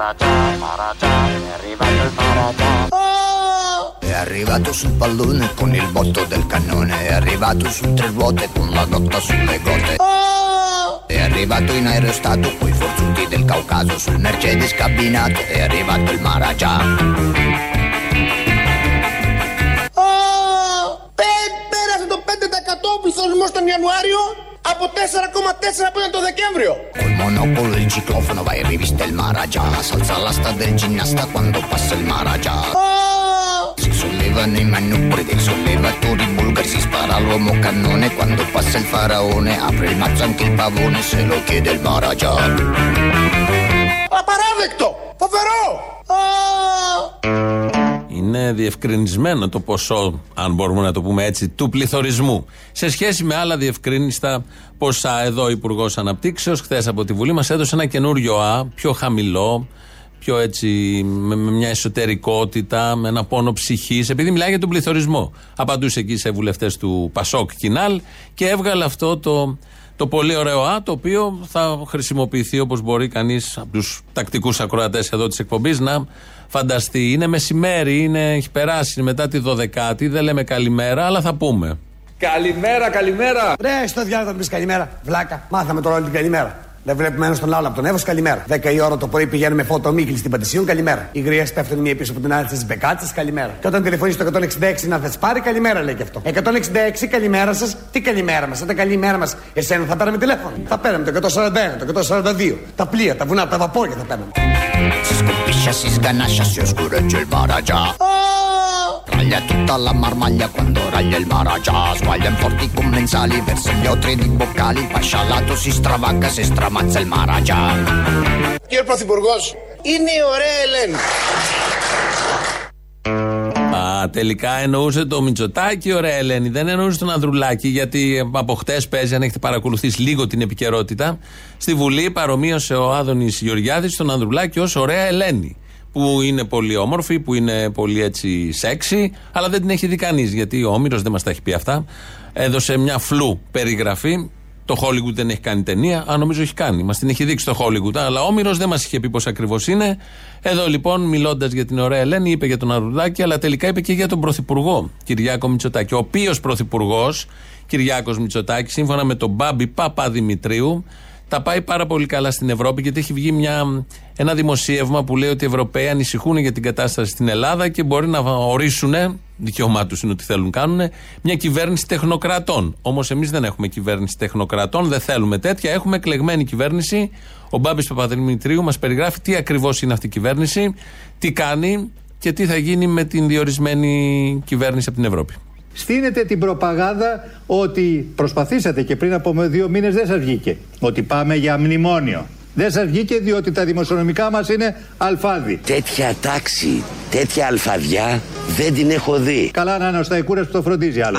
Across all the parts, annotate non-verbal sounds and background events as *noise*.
Maragia, Maragia, è arrivato il Maragia. È arrivato sul pallone con il botto del cannone, è arrivato su tre ruote con la notta sulle gote. È arrivato in aerostato coi forzuti del Caucaso sul Mercedes cabinato, è arrivato il Maragia. Πέρασε το 5% πληθωρισμός τον Ιανουάριο από 4,4 που ήταν το Δεκέμβριο. Col monocolo il ciclofono vai in rivista il Maragia, s'alza l'asta del ginnasta quando passa il Maragia. Si sollevano i manubri dei sollevatori bulgari, si spara l'uomo cannone quando passa il faraone, apre il mazzo anche il pavone se lo chiede il Maragia. Απαράδεκτο! Φοβερό! Είναι διευκρινισμένο το ποσό, αν μπορούμε να το πούμε έτσι, του πληθωρισμού. Σε σχέση με άλλα διευκρίνιστα ποσά, εδώ ο Υπουργός Αναπτύξεως, χθες από τη Βουλή, μας έδωσε ένα καινούριο Α, πιο χαμηλό, πιο έτσι, με, με μια εσωτερικότητα, με ένα πόνο ψυχής, επειδή μιλάει για τον πληθωρισμό. Απαντούσε εκεί σε βουλευτές του Πασόκ Κινάλ και έβγαλε αυτό το, το πολύ ωραίο Α, το οποίο θα χρησιμοποιηθεί όπως μπορεί κανείς από τους τακτικούς ακροατές εδώ της εκπομπής να φανταστεί. Είναι μεσημέρι, είναι, έχει περάσει μετά τη 12η, δεν λέμε καλημέρα, αλλά θα πούμε. Καλημέρα, καλημέρα. Ρε, στο διάλογο θα πεις καλημέρα. Βλάκα. Μάθαμε τώρα όλη την καλημέρα. Δεν βλέπουμε ένα τον άλλο από τον Εύω, καλημέρα. 10 η ώρα το πρωί πηγαίνουμε φώτο Μίκλι στην Πατησίων, καλημέρα. Οι γριές πέφτουν μία πίσω από την άλλη στις μπεκάτσες, καλημέρα. Και όταν τηλεφωνείς στο 166 να θες πάρει, καλημέρα λέει και αυτό. 166, καλημέρα σας, τι καλημέρα μας. Όταν καλημέρα μας, εσένα θα πάραμε τηλέφωνο. Θα παίρναμε το 141, το 142. Τα πλοία, τα βουνά, τα βαπόρια θα παίρναμε. Si scompiscia, si sganascia, si oscureggia il Maragia. Raglia tutta la marmaglia quando raglia il Maragia. Squaglia in forti commensali, versa gli otri di boccali. Il pascialato si stravagga se stramazza il Maragia. Κύριε Πρωθυπουργό, είναι η ωραία Ελένη. Α, τελικά εννοούσε το Μητσοτάκι, ωραία Ελένη. Δεν εννοούσε τον Ανδρουλάκη, γιατί από χτες παίζει, αν έχετε παρακολουθήσει λίγο την επικαιρότητα, στη Βουλή παρομοίωσε ο Άδωνης Γεωργιάδης τον Ανδρουλάκη ως ωραία Ελένη. Που είναι πολύ όμορφη, που είναι πολύ έτσι σεξy, αλλά δεν την έχει δει κανείς, γιατί ο Όμηρος δεν μας τα έχει πει αυτά. Έδωσε μια φλου περιγραφή. Το Hollywood δεν έχει κάνει ταινία. Αν νομίζω έχει κάνει. Μας την έχει δείξει το Hollywood. Αλλά ο Όμηρος δεν μας είχε πει πώς ακριβώς είναι. Εδώ λοιπόν, μιλώντας για την ωραία Ελένη, είπε για τον Αρουδάκη, αλλά τελικά είπε και για τον Πρωθυπουργό, Κυριάκο Μητσοτάκη. Ο οποίος Πρωθυπουργός, Κυριάκος Μητσοτάκη, σύμφωνα με τον Μπάμπη Παπαδημητρίου, τα πάει πάρα πολύ καλά στην Ευρώπη, γιατί έχει βγει μια, ένα δημοσίευμα που λέει ότι οι Ευρωπαίοι ανησυχούν για την κατάσταση στην Ελλάδα και μπορεί να ορίσουν, δικαίωμά τους είναι ότι θέλουν κάνουν, μια κυβέρνηση τεχνοκρατών. Όμως εμείς δεν έχουμε κυβέρνηση τεχνοκρατών, δεν θέλουμε τέτοια. Έχουμε εκλεγμένη κυβέρνηση. Ο Μπάμπης Παπαδημητρίου μας περιγράφει τι ακριβώς είναι αυτή η κυβέρνηση, τι κάνει και τι θα γίνει με την διορισμένη κυβέρνηση από την Ευρώπη. Στείνετε την προπαγάνδα ότι προσπαθήσατε και πριν από δύο μήνες δεν σας βγήκε. Ότι πάμε για μνημόνιο. Δεν σας βγήκε διότι τα δημοσιονομικά μας είναι αλφάδι. Τέτοια τάξη, τέτοια αλφαδιά δεν την έχω δει. Καλά να είναι ο Σταϊκούρας που το φροντίζει άλλο.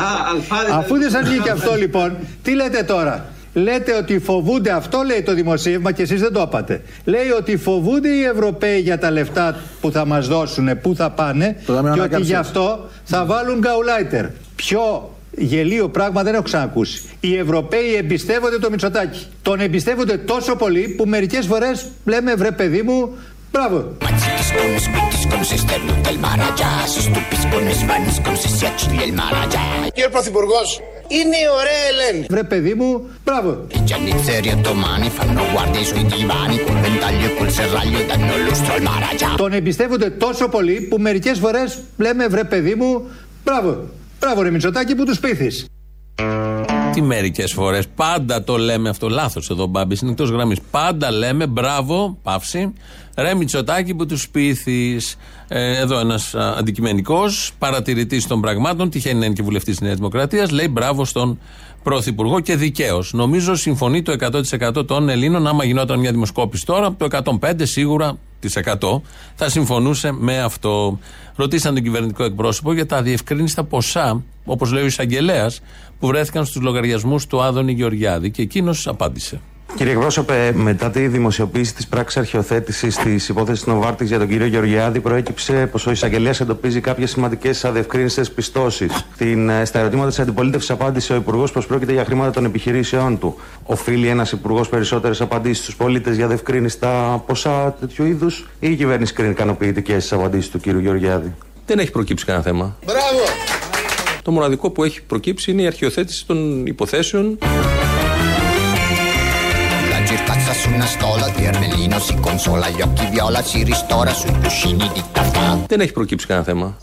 Αφού δεν σας βγήκε αυτό *laughs* λοιπόν, τι λέτε τώρα; Λέτε ότι φοβούνται, αυτό λέει το δημοσίευμα και εσείς δεν το είπατε. Λέει ότι φοβούνται οι Ευρωπαίοι για τα λεφτά που θα μας δώσουν, πού θα πάνε και ότι γι' αυτό θα βάλουν γκαουλάιτερ. Πιο γελίο πράγμα δεν έχω ξανακούσει. Οι Ευρωπαίοι εμπιστεύονται το Μητσοτάκι. Τον εμπιστεύονται τόσο πολύ που μερικές φορές λέμε βρε παιδί μου, μπράβο. Mazzitiscono, spittiscono, si sternuta il Maragia. Si stupiscono e svaniscono se si acciglia il Maragia. Κύριε Πρωθυπουργός, είναι η ωραία Ελένη. Βρε παιδί μου, μπράβο. I giannizzeri ottomani fanno guardia sui divani col ventaglio e col serraglio e danno lustro al Maragia. Τον εμπιστεύονται τόσο πολύ που μερικές φορές λέμε βρε παιδί μου, μπράβο. Μπράβο ρε Μητσοτάκη που τους πείθεις. Τι μερικές φορές. Πάντα το λέμε αυτό. Λάθος εδώ, Μπάμπη. Είναι εκτό γραμμής. Πάντα λέμε μπράβο, παύση. Ρε Μητσοτάκη που τους πείθεις. Ε, εδώ ένας αντικειμενικός παρατηρητής των πραγμάτων, τυχαίνει να είναι και βουλευτής της Νέας Δημοκρατίας, λέει μπράβο στον Πρωθυπουργό και δικαίως. Νομίζω συμφωνεί το 100% των Ελλήνων. Άμα γινόταν μια δημοσκόπηση τώρα, το 105 σίγουρα τη 100 θα συμφωνούσε με αυτό. Ρωτήσαν τον κυβερνητικό εκπρόσωπο για τα διευκρίνηστα ποσά, όπως λέει ο εισαγγελέας, που βρέθηκαν στους λογαριασμούς του Άδωνη Γεωργιάδη. Και εκείνος απάντησε. Κύριε εκπρόσωπε, μετά τη δημοσιοποίηση της πράξης αρχαιοθέτησης της υπόθεσης Νοβάρτης για τον κύριο Γεωργιάδη, προέκυψε πως ο εισαγγελέας εντοπίζει κάποιες σημαντικές αδιευκρίνηστε πιστώσεις. Ε, στα ερωτήματα της αντιπολίτευσης απάντησε ο Υπουργός πως πρόκειται για χρήματα των επιχειρήσεών του. Οφείλει ένας Υπουργός περισσότερες απαντήσεις στους πολίτες για διευκρίνηστα ποσά τέτοιου είδους, ή η κυβέρνηση κρίνει ικανοποιητικές τις απαντήσεις του κύριου Γεωργιάδη; Δεν έχει προκύψει κανένα θέμα. Μπράβο! Το μοναδικό που έχει προκύψει είναι η αρχιοθέτηση των υποθέσεων. Gircazza su una stola, di Ermellino si consola, gli occhi viola si ristora sui cuscini di taffà. Δεν έχει προκύψει κανένα θέμα.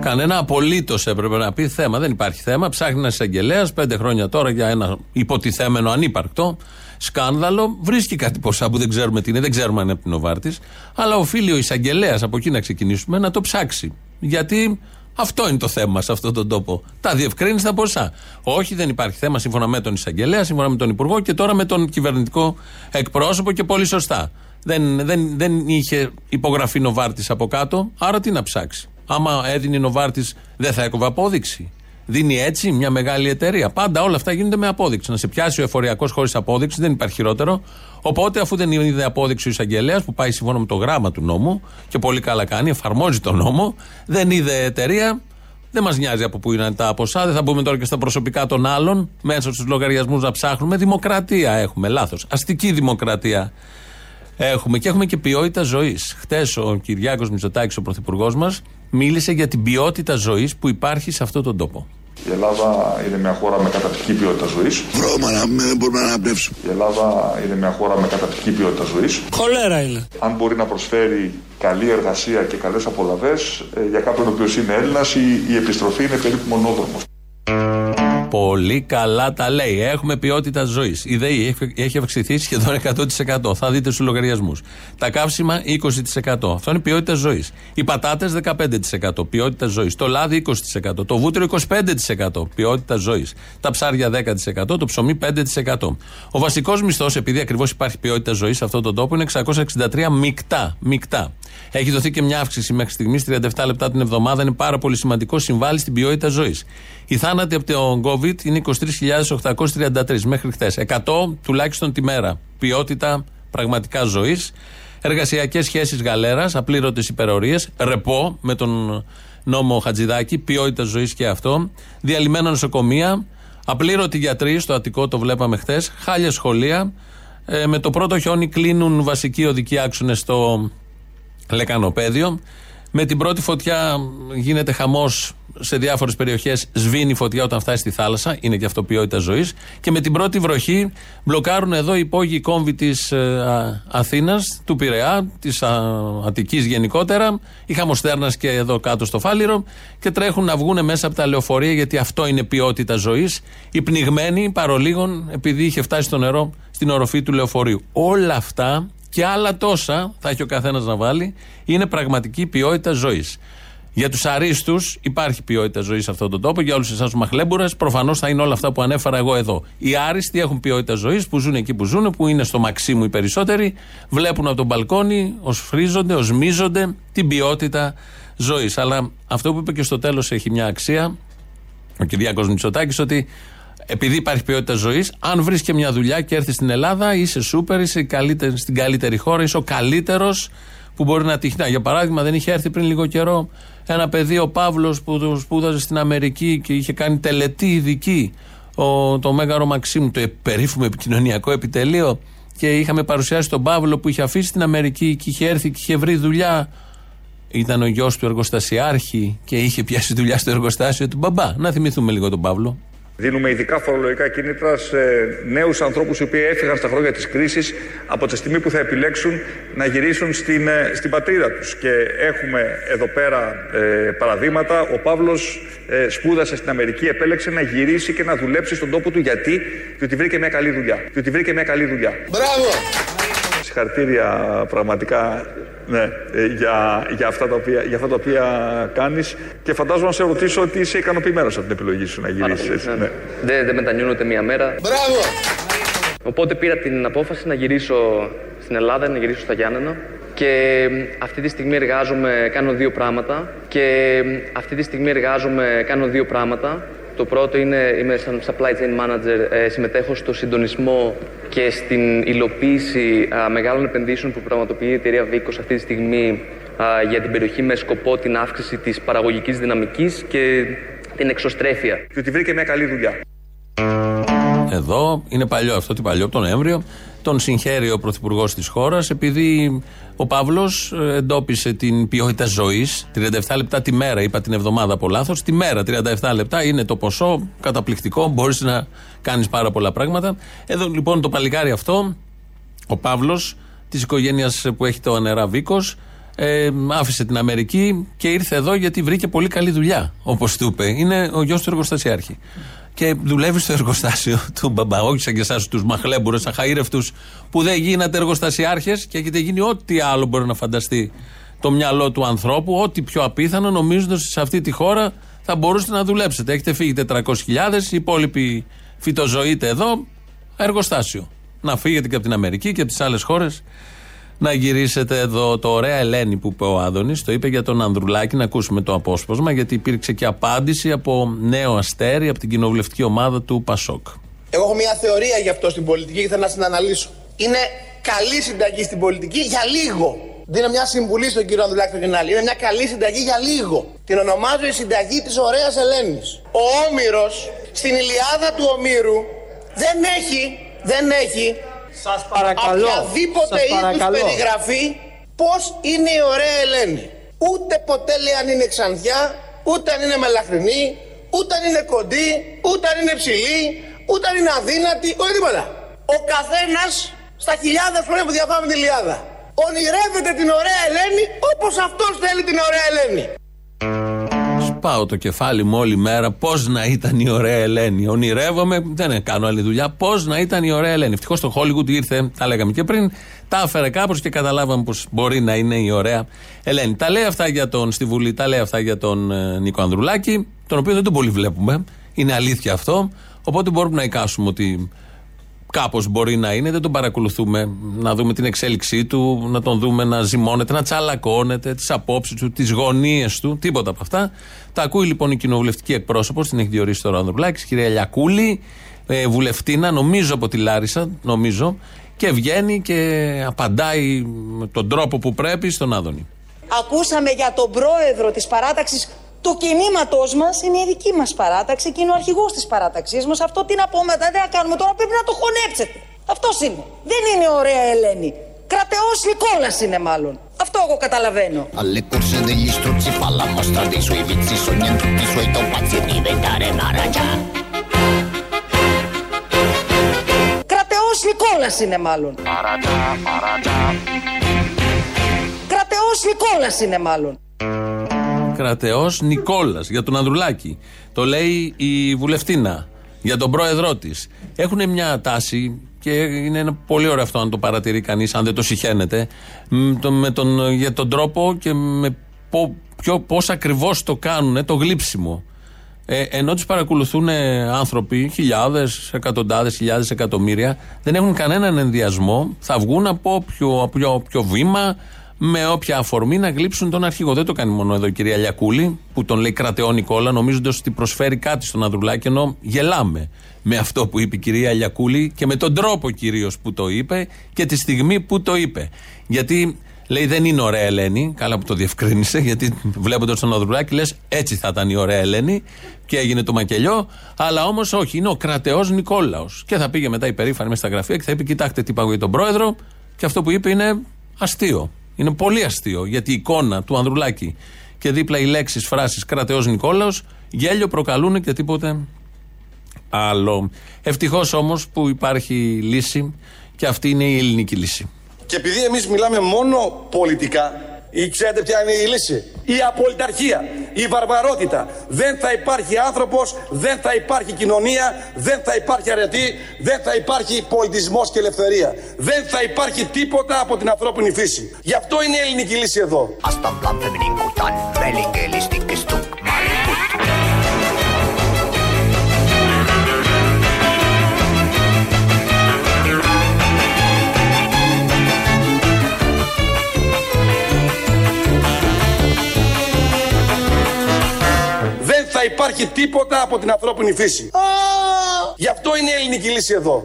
Κανένα απολύτως έπρεπε να πει θέμα. Δεν υπάρχει θέμα. Ψάχνει ένας εισαγγελέας πέντε χρόνια τώρα για ένα υποτιθέμενο ανύπαρκτο σκάνδαλο. Βρίσκει κάτι ποσά που δεν ξέρουμε τι είναι, δεν ξέρουμε αν είναι από την Οβάρτης. Αλλά οφείλει ο εισαγγελέας, από εκεί να ξεκινήσουμε, να το ψάξει. Γιατί αυτό είναι το θέμα σε αυτόν τον τόπο. Τα διευκρίνεις τα ποσά. Όχι, δεν υπάρχει θέμα σύμφωνα με τον εισαγγελέα, σύμφωνα με τον Υπουργό και τώρα με τον κυβερνητικό εκπρόσωπο και πολύ σωστά. Δεν, δεν, δεν είχε υπογραφεί Νοβάρτης από κάτω, άρα τι να ψάξει. Άμα έδινε Νοβάρτης, δεν θα έκοβε απόδειξη. Δίνει έτσι μια μεγάλη εταιρεία. Πάντα όλα αυτά γίνονται με απόδειξη. Να σε πιάσει ο εφοριακός χωρίς απόδειξη δεν υπάρχει χειρότερο. Οπότε, αφού δεν είδε απόδειξη ο εισαγγελέας που πάει σύμφωνα με το γράμμα του νόμου και πολύ καλά κάνει, εφαρμόζει τον νόμο, δεν είδε εταιρεία, δεν μας νοιάζει από πού είναι τα ποσά. Δεν θα μπούμε τώρα και στα προσωπικά των άλλων, μέσα στους λογαριασμούς να ψάχνουμε. Δημοκρατία έχουμε, λάθος. Αστική δημοκρατία έχουμε και έχουμε και ποιότητα ζωής. Χτες ο Κυριάκος Μητσοτάκης, ο πρωθυπουργός μας, μίλησε για την ποιότητα ζωής που υπάρχει σε αυτόν τον τόπο. Η Ελλάδα είναι μια χώρα με καταπληκτική ποιότητα ζωής. Βρώμα να δεν μπορούμε να αναπνεύσουμε. Η Ελλάδα είναι μια χώρα με καταπληκτική ποιότητα ζωής. Χολέρα είναι. Αν μπορεί να προσφέρει καλή εργασία και καλές απολαυές, ε, για κάποιον ο οποίος είναι Έλληνας, η, η επιστροφή είναι περίπου μονόδρομος. Πολύ καλά τα λέει. Έχουμε ποιότητα ζωής. Η ΔΕΗ έχει αυξηθεί σχεδόν 100%. Θα δείτε στους λογαριασμούς. Τα καύσιμα 20%. Αυτό είναι ποιότητα ζωής. Οι πατάτες 15%. Ποιότητα ζωής. Το λάδι 20%. Το βούτυρο 25%. Ποιότητα ζωής. Τα ψάρια 10%. Το ψωμί 5%. Ο βασικός μισθός, επειδή ακριβώς υπάρχει ποιότητα ζωής σε αυτόν τον τόπο, είναι 663 μεικτά. μεικτά. Έχει δοθεί και μια αύξηση μέχρι στιγμής 37 λεπτά την εβδομάδα. Είναι πάρα πολύ σημαντικό. Συμβάλλει στην ποιότητα ζωής. Οι θάνατοι από τον COVID είναι 23.833 μέχρι χθες. 100 τουλάχιστον τη μέρα. Ποιότητα πραγματικά ζωής. Εργασιακές σχέσεις γαλέρας, απλήρωτες υπερορίες. Ρεπό με τον νόμο Χατζηδάκη. Ποιότητα ζωής και αυτό. Διαλυμένα νοσοκομεία. Απλήρωτοι γιατροί, στο Αττικό το βλέπαμε χθες. Χάλια σχολεία. Ε, με το πρώτο χιόνι κλείνουν βασικοί οδικοί άξονες στο λεκανοπέδιο. Με την πρώτη φωτιά γίνεται χαμός σε διάφορες περιοχές. Σβήνει η φωτιά όταν φτάσει στη θάλασσα. Είναι και αυτό ποιότητα ζωής. Και με την πρώτη βροχή μπλοκάρουν εδώ οι υπόγειοι κόμβοι της ε, Αθήνας, του Πειραιά, της Αττικής γενικότερα. Η Χαμοστέρνας και εδώ κάτω στο Φάληρο. Και τρέχουν να βγουν μέσα από τα λεωφορεία γιατί αυτό είναι ποιότητα ζωής. Οι πνιγμένοι παρολίγων επειδή είχε φτάσει στο νερό στην οροφή του λεωφορείου. Όλα αυτά και άλλα τόσα θα έχει ο καθένας να βάλει, είναι πραγματική ποιότητα ζωής. Για τους αρίστους υπάρχει ποιότητα ζωής σε αυτόν τον τόπο. Για όλους εσάς τους μαχλέμπουρες, προφανώς θα είναι όλα αυτά που ανέφερα εγώ εδώ. Οι άριστοι έχουν ποιότητα ζωής που ζουν εκεί που ζουν, που είναι στο μαξίμου οι περισσότεροι, βλέπουν από τον μπαλκόνι, φρίζονται, οσμίζονται την ποιότητα ζωής. Αλλά αυτό που είπε και στο τέλος έχει μια αξία, ο Κυριάκος Μητσοτάκης, ότι επειδή υπάρχει ποιότητα ζωής, αν βρεις και μια δουλειά και έρθεις στην Ελλάδα, είσαι σούπερ, είσαι καλύτερη, στην καλύτερη χώρα, είσαι ο καλύτερος που μπορεί να τύχει. Για παράδειγμα, δεν είχε έρθει πριν λίγο καιρό ένα παιδί, ο Παύλος, που σπούδαζε στην Αμερική και είχε κάνει τελετή ειδική, ο, το Μέγαρο Μαξίμου, το περίφημο επικοινωνιακό επιτελείο. Και είχαμε παρουσιάσει τον Παύλο που είχε αφήσει στην Αμερική και είχε έρθει και είχε βρει δουλειά. Ήταν ο γιος του εργοστασιάρχη και είχε πιάσει δουλειά στο εργοστάσιο του μπαμπά. Να θυμηθούμε λίγο τον Παύλο. Δίνουμε ειδικά φορολογικά κίνητρα σε νέους ανθρώπους οι οποίοι έφυγαν στα χρόνια της κρίσης από τη στιγμή που θα επιλέξουν να γυρίσουν στην, ε, στην πατρίδα τους. Και έχουμε εδώ πέρα ε, παραδείγματα. Ο Παύλος ε, σπούδασε στην Αμερική, επέλεξε να γυρίσει και να δουλέψει στον τόπο του. Γιατί; Διότι βρήκε μια καλή δουλειά. Διότι βρήκε μια καλή δουλειά. Μπράβο! Συγχαρητήρια πραγματικά ναι, ε, για, για, αυτά τα οποία, για αυτά τα οποία κάνεις και φαντάζομαι να σε ρωτήσω ότι είσαι ικανοποιημένος από την επιλογή σου να γυρίσεις. Ναι. ναι. Δεν, δεν μετανιώνω ούτε μία μέρα. Μπράβο! Οπότε πήρα την απόφαση να γυρίσω στην Ελλάδα, να γυρίσω στα Γιάννενα. Και αυτή τη στιγμή εργάζομαι, κάνω δύο πράγματα. Και αυτή τη στιγμή εργάζομαι, κάνω δύο πράγματα. Το πρώτο είναι είμαι σαν supply chain manager, ε, συμμετέχω στο συντονισμό και στην υλοποίηση α, μεγάλων επενδύσεων που πραγματοποιεί η εταιρεία Βίκος αυτή τη στιγμή α, για την περιοχή με σκοπό την αύξηση της παραγωγικής δυναμικής και την εξωστρέφεια. Και ότι βρήκε μια καλή δουλειά. Εδώ είναι παλιό αυτό, τι παλιό, τον Νοέμβριο. Τον συγχαίρει ο Πρωθυπουργός της χώρας επειδή ο Παύλος εντόπισε την ποιότητα ζωής. 37 λεπτά τη μέρα, είπα την εβδομάδα από λάθος. Τη μέρα, 37 λεπτά είναι το ποσό, καταπληκτικό, μπορείς να κάνεις πάρα πολλά πράγματα. Εδώ λοιπόν το παλικάρι αυτό, ο Παύλος, της οικογένειας που έχει το ανερά Βίκος, ε, άφησε την Αμερική και ήρθε εδώ γιατί βρήκε πολύ καλή δουλειά. Όπως του είπε. Είναι ο γιος του εργοστασιάρχη. Και δουλεύει στο εργοστάσιο *laughs* του μπαμπά. Όχι σαν και εσάς τους μαχλέμπουρες, αχαήρευτου που δεν γίνατε εργοστασιάρχες και έχετε γίνει ό,τι άλλο μπορεί να φανταστεί το μυαλό του ανθρώπου, ό,τι πιο απίθανο, νομίζοντας ότι σε αυτή τη χώρα θα μπορούσατε να δουλέψετε. Έχετε φύγει 400.000, οι υπόλοιποι φυτοζωείτε εδώ, εργοστάσιο. Να φύγετε και από την Αμερική και από τις άλλες χώρες να γυρίσετε εδώ. Το ωραία Ελένη που είπε ο Άδωνης, το είπε για τον Ανδρουλάκη, να ακούσουμε το απόσπασμα, γιατί υπήρξε και απάντηση από νέο αστέρι από την κοινοβουλευτική ομάδα του Πασόκ. Εγώ έχω μια θεωρία γι' αυτό στην πολιτική και θέλω να την αναλύσω. Είναι καλή συνταγή στην πολιτική για λίγο. Δίνω μια συμβουλή στον κύριο Ανδρουλάκη το Γενάλη. Είναι μια καλή συνταγή για λίγο. Την ονομάζω η συνταγή της ωραίας Ελένης. Ο Όμηρος στην Ηλιάδα του Ομήρου δεν έχει, δεν έχει σας παρακαλώ. Οποιαδήποτε είδους περιγραφή πώς είναι η ωραία Ελένη. Ούτε ποτέ λέει αν είναι ξανθιά, ούτε αν είναι μελαχρινή, ούτε αν είναι κοντή, ούτε αν είναι ψηλή, ούτε αν είναι αδύνατη, ούτε τίποτα. Ο καθένας στα χιλιάδες χρόνια που διαφάμε την Ιλιάδα ονειρεύεται την ωραία Ελένη όπως αυτός θέλει την ωραία Ελένη. Πάω το κεφάλι μου όλη μέρα πώς να ήταν η ωραία Ελένη. Ονειρεύομαι, δεν κάνω άλλη δουλειά. Πώς να ήταν η ωραία Ελένη. Ευτυχώς το Hollywood ήρθε, τα λέγαμε και πριν, τα έφερε κάπως και καταλάβαμε πως μπορεί να είναι η ωραία Ελένη. Τα λέει αυτά για τον στη Βουλή, τα λέει αυτά για τον ε, Νίκο Ανδρουλάκη, τον οποίο δεν τον πολύ βλέπουμε. Είναι αλήθεια αυτό. Οπότε μπορούμε να εικάσουμε ότι Κάπως μπορεί να είναι, δεν τον παρακολουθούμε. Να δούμε την εξέλιξή του, να τον δούμε να ζυμώνεται, να τσαλακώνεται, τις απόψεις του, τις γωνίες του, τίποτα από αυτά. Τα ακούει λοιπόν η κοινοβουλευτική εκπρόσωπος, την έχει διορίσει τώρα ο Ανδρουλάκη, κυρία Λιακούλη, ε, βουλευτήνα, νομίζω από τη Λάρισα, νομίζω, και βγαίνει και απαντάει με τον τρόπο που πρέπει στον Άδωνη. Ακούσαμε για τον πρόεδρο της παράταξης του κινήματός μας είναι η δική μας παράταξη και είναι ο αρχηγός της παράταξής μας. Αυτό τι να πούμε, δεν θα κάνουμε τώρα, πρέπει να το χωνέψετε. Αυτός είναι. Δεν είναι ωραία Ελένη. Κρατεός Νικόλας είναι μάλλον. Αυτό εγώ καταλαβαίνω. Alle corse degli struzzi fa la mostra dei suoi vizi, sogna tutti i suoi topazzi e diventare Maharaja. Κρατεός Νικόλας είναι μάλλον. Maharaja, Maharaja. Κρατεός Νικόλας είναι μάλλον. Κρατεό Νικόλας για τον Ανδρουλάκη. Το λέει η βουλευτήνα για τον πρόεδρό της. Έχουν μια τάση και είναι ένα πολύ ωραίο αυτό αν το παρατηρεί κανείς, αν δεν το συχαίνεται, με τον, για τον τρόπο και με πώς ακριβώς το κάνουν, το γλύψιμο. Ε, ενώ τους παρακολουθούν άνθρωποι, χιλιάδες, εκατοντάδες, χιλιάδες, εκατομμύρια, δεν έχουν κανέναν ενδιασμό, θα βγουν από όποιο βήμα, με όποια αφορμή να γλύψουν τον αρχηγό. Δεν το κάνει μόνο εδώ η κυρία Λιακούλη, που τον λέει κρατεό Νικόλα, νομίζοντας ότι προσφέρει κάτι στον Ανδρουλάκη, ενώ γελάμε με αυτό που είπε η κυρία Λιακούλη και με τον τρόπο κυρίως που το είπε και τη στιγμή που το είπε. Γιατί λέει δεν είναι ωραία Ελένη, καλά που το διευκρίνησε, γιατί βλέποντας τον Ανδρουλάκη λες έτσι θα ήταν η ωραία Ελένη και έγινε το μακελιό, αλλά όμως όχι, είναι ο κρατεός Νικόλαος. Και θα πήγε μετά υπερήφανη με στα γραφεία και θα είπε: Κοιτάξτε τι είπα για τον πρόεδρο, και αυτό που είπε είναι αστείο. Είναι πολύ αστείο γιατί η εικόνα του Ανδρουλάκη και δίπλα οι λέξεις, φράσεις κρατεό Νικόλαος γέλιο προκαλούν και τίποτε άλλο. Ευτυχώς όμως που υπάρχει λύση και αυτή είναι η ελληνική λύση. Και επειδή εμείς μιλάμε μόνο πολιτικά, ή ξέρετε ποια είναι η λύση; Η απολυταρχία, η βαρβαρότητα. Δεν θα υπάρχει άνθρωπος, δεν θα υπάρχει κοινωνία, δεν θα υπάρχει αρετή, δεν θα υπάρχει πολιτισμός και ελευθερία. Δεν θα υπάρχει τίποτα από την ανθρώπινη φύση. Γι' αυτό είναι η ελληνική λύση εδώ. Υπάρχει τίποτα από την ανθρώπινη φύση. Γι' αυτό είναι η ελληνική λύση εδώ.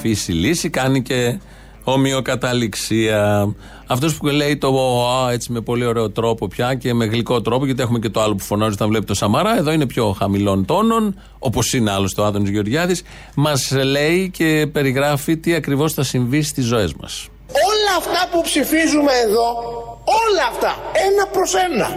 Φύση λύση κάνει και ομοιοκαταληξία. Αυτός που λέει το α, έτσι με πολύ ωραίο τρόπο πια και με γλυκό τρόπο, γιατί έχουμε και το άλλο που φωνάζει όταν βλέπει το Σαμαρά. Εδώ είναι πιο χαμηλών τόνων, όπως είναι άλλωστε ο Άδωνης Γεωργιάδης. Μας λέει και περιγράφει τι ακριβώς θα συμβεί στις ζωές μας. Όλα αυτά που ψηφίζουμε εδώ, όλα αυτά, ένα προς ένα,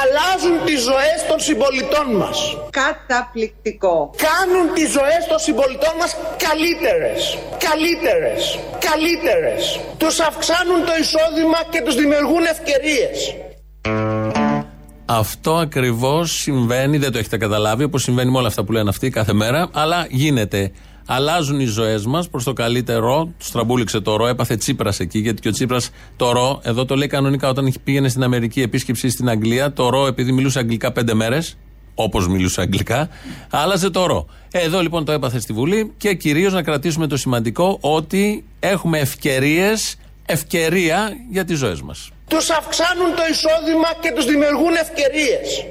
αλλάζουν τις ζωές των συμπολιτών μας. Καταπληκτικό. Κάνουν τις ζωές των συμπολιτών μας καλύτερες, καλύτερες, καλύτερες. Τους αυξάνουν το εισόδημα και τους δημιουργούν ευκαιρίες. Αυτό ακριβώς συμβαίνει, δεν το έχετε καταλάβει, όπως συμβαίνει με όλα αυτά που λένε αυτοί κάθε μέρα, αλλά γίνεται. Αλλάζουν οι ζωές μας προς το καλύτερο. Του τραμπούληξε το ρο, έπαθε Τσίπρας εκεί, γιατί και ο Τσίπρας το ρο, εδώ το λέει κανονικά όταν πήγαινε στην Αμερική επίσκεψη στην Αγγλία, το ρο επειδή μιλούσε αγγλικά πέντε μέρες, όπως μιλούσε αγγλικά, άλλαζε το ρο. Εδώ λοιπόν το έπαθε στη Βουλή και κυρίως να κρατήσουμε το σημαντικό ότι έχουμε ευκαιρίες, ευκαιρία για τις ζωές μας. Τους αυξάνουν το εισόδημα και τους δημιουργούν ευκαιρίες.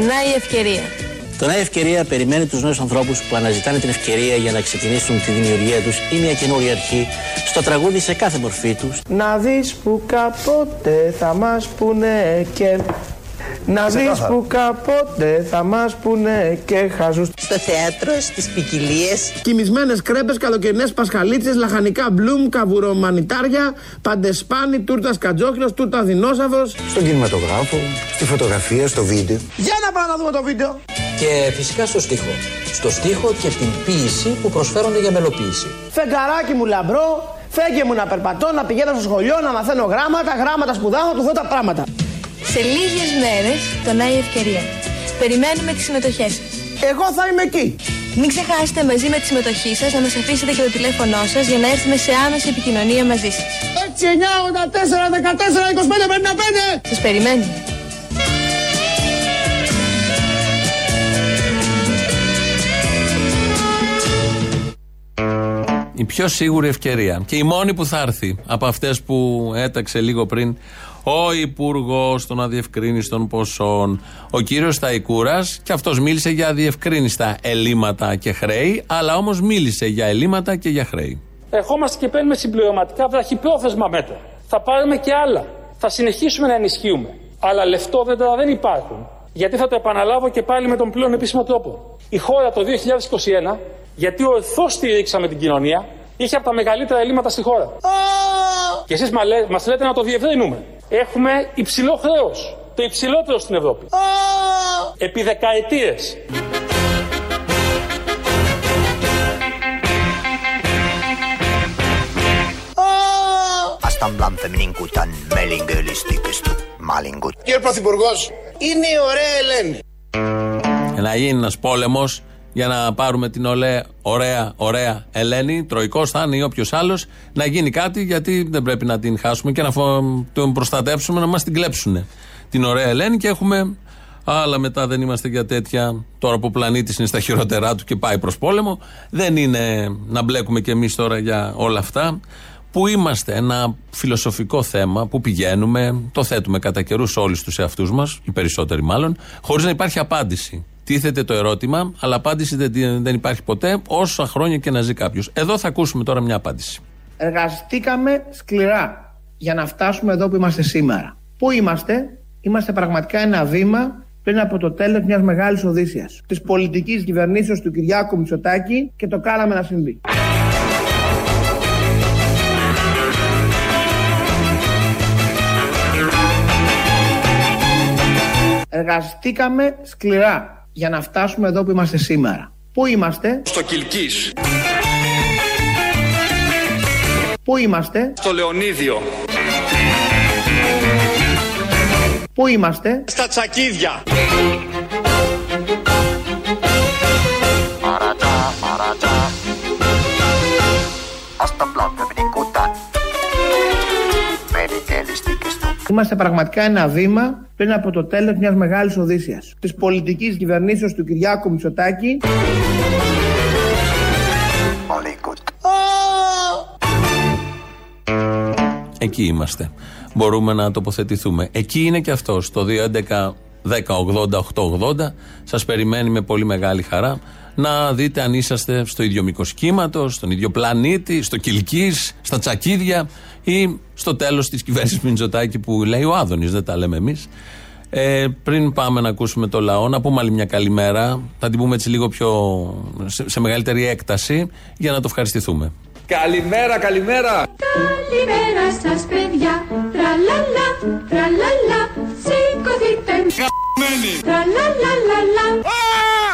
Να η ευκαιρία. Το Νέα Ευκαιρία περιμένει τους νέους ανθρώπους που αναζητάνε την ευκαιρία για να ξεκινήσουν τη δημιουργία τους ή μια καινούρια αρχή στο τραγούδι σε κάθε μορφή τους. Να δεις που κάποτε θα μας πούνε και... Να δεις που κάποτε θα μας πούνε και χαζούς Στο θέατρο, στις ποικιλίες. Κοιμισμένες κρέπες, καλοκαιρινές πασχαλίτσες, λαχανικά μπλουμ, καβουρομανιτάρια, παντεσπάνι, τούρτας κατζόχυλος, τούρτα δεινόσαυρος Στον κινηματογράφο, στη φωτογραφία, στο βίντεο. Για να πάμε να δούμε το βίντεο Και φυσικά στο στίχο. Στο στίχο και την ποίηση που προσφέρονται για μελοποίηση. Φεγγαράκι μου λαμπρό, φέγγε μου να περπατώ, να πηγαίνω στο σχολείο, να μαθαίνω γράμματα, γράμματα σπουδάω, του δω τα πράγματα. Σε λίγες μέρες το να η ευκαιρία. Περιμένουμε τις συμμετοχές σας. Εγώ θα είμαι εκεί. Μην ξεχάσετε μαζί με τη συμμετοχή σας να μας αφήσετε και το τηλέφωνό σας για να έρθουμε σε άμεση επικοινωνία μαζί σας. 6, 9, 84, 14, 25, 55. Σας περιμένουμε. Η πιο σίγουρη ευκαιρία και η μόνη που θα έρθει από αυτές που έταξε λίγο πριν ο Υπουργός των Αδιευκρίνηστων Ποσών, ο κύριος Σταϊκούρας, και αυτός μίλησε για αδιευκρίνηστα ελλείμματα και χρέη, αλλά όμως μίλησε για ελλείμματα και για χρέη. Ερχόμαστε και παίρνουμε συμπληρωματικά βραχυπρόθεσμα μέτρα. Θα πάρουμε και άλλα. Θα συνεχίσουμε να ενισχύουμε. Αλλά λεφτόδεντρα δεν υπάρχουν. Γιατί θα το επαναλάβω και πάλι με τον πλέον επίσημο τρόπο. Η χώρα το 2021, γιατί ορθώ στηρίξαμε την κοινωνία, είχε από τα μεγαλύτερα ελλείμματα στη χώρα. Και εσείς μα λέ- μας λέτε να το διευρύνουμε. Έχουμε υψηλό χρέος. Το υψηλότερο στην Ευρώπη. Επί δεκαετίες. Astan bland minkutan melinkölistikystu malingut. Κύριε Πρωθυπουργός, είναι η ωραία Ελένη. Και να γίνει ένας πόλεμος για να πάρουμε την ολέ, ωραία, ωραία Ελένη, τροϊκός θα είναι ή όποιος άλλος, να γίνει κάτι γιατί δεν πρέπει να την χάσουμε και να φο- τον προστατεύσουμε, να μας την κλέψουν. Την ωραία Ελένη και έχουμε. Αλλά μετά δεν είμαστε για τέτοια. Τώρα που ο πλανήτης είναι στα χειρότερά του και πάει προς πόλεμο, δεν είναι να μπλέκουμε κι εμείς τώρα για όλα αυτά. Που είμαστε ένα φιλοσοφικό θέμα που πηγαίνουμε, το θέτουμε κατά καιρούς όλους τους εαυτούς μας, οι περισσότεροι μάλλον, χωρίς να υπάρχει απάντηση. Τίθεται το ερώτημα, αλλά απάντηση δεν, δεν υπάρχει ποτέ, όσα χρόνια και να ζει κάποιος. Εδώ θα ακούσουμε τώρα μια απάντηση. Εργαστήκαμε σκληρά για να φτάσουμε εδώ που είμαστε σήμερα. Πού είμαστε, είμαστε πραγματικά ένα βήμα πριν από το τέλος μιας μεγάλης οδύσσιας. Της πολιτικής κυβερνήσεως του Κυριάκου Μητσοτάκη και το κάναμε να συμβεί. Εργαστήκαμε σκληρά για να φτάσουμε εδώ που είμαστε σήμερα. Πού είμαστε, Στο Κιλκής, πού είμαστε, στο Λεωνίδιο, πού είμαστε, στα Τσακίδια, Μαρατζά, μαρατζά. Astan bland Είμαστε πραγματικά ένα βήμα πριν από το τέλος μιας μεγάλης οδύσσιας. Της πολιτικής κυβερνήσεως του Κυριάκου Μητσοτάκη malingut. Εκεί είμαστε. Μπορούμε να τοποθετηθούμε. Εκεί είναι και αυτός. Στο 1080-880. Σας περιμένει με πολύ μεγάλη χαρά να δείτε αν είσαστε στο ίδιο μήκος κύματος, στον ίδιο πλανήτη, στο Κυλκής, στα Τσακίδια ή στο τέλος της κυβέρνησης Μιντζοτάκη που λέει ο Άδωνης, δεν τα λέμε εμείς. Ε, πριν πάμε να ακούσουμε το λαό, να πούμε άλλη μια καλημέρα. Θα την πούμε έτσι λίγο πιο σε, σε μεγαλύτερη έκταση για να το ευχαριστηθούμε. Καλημέρα, καλημέρα! Καλημέρα σας παιδιά, τραλαλα, τραλαλα, σηκωθείτε Τραλαλαλαλα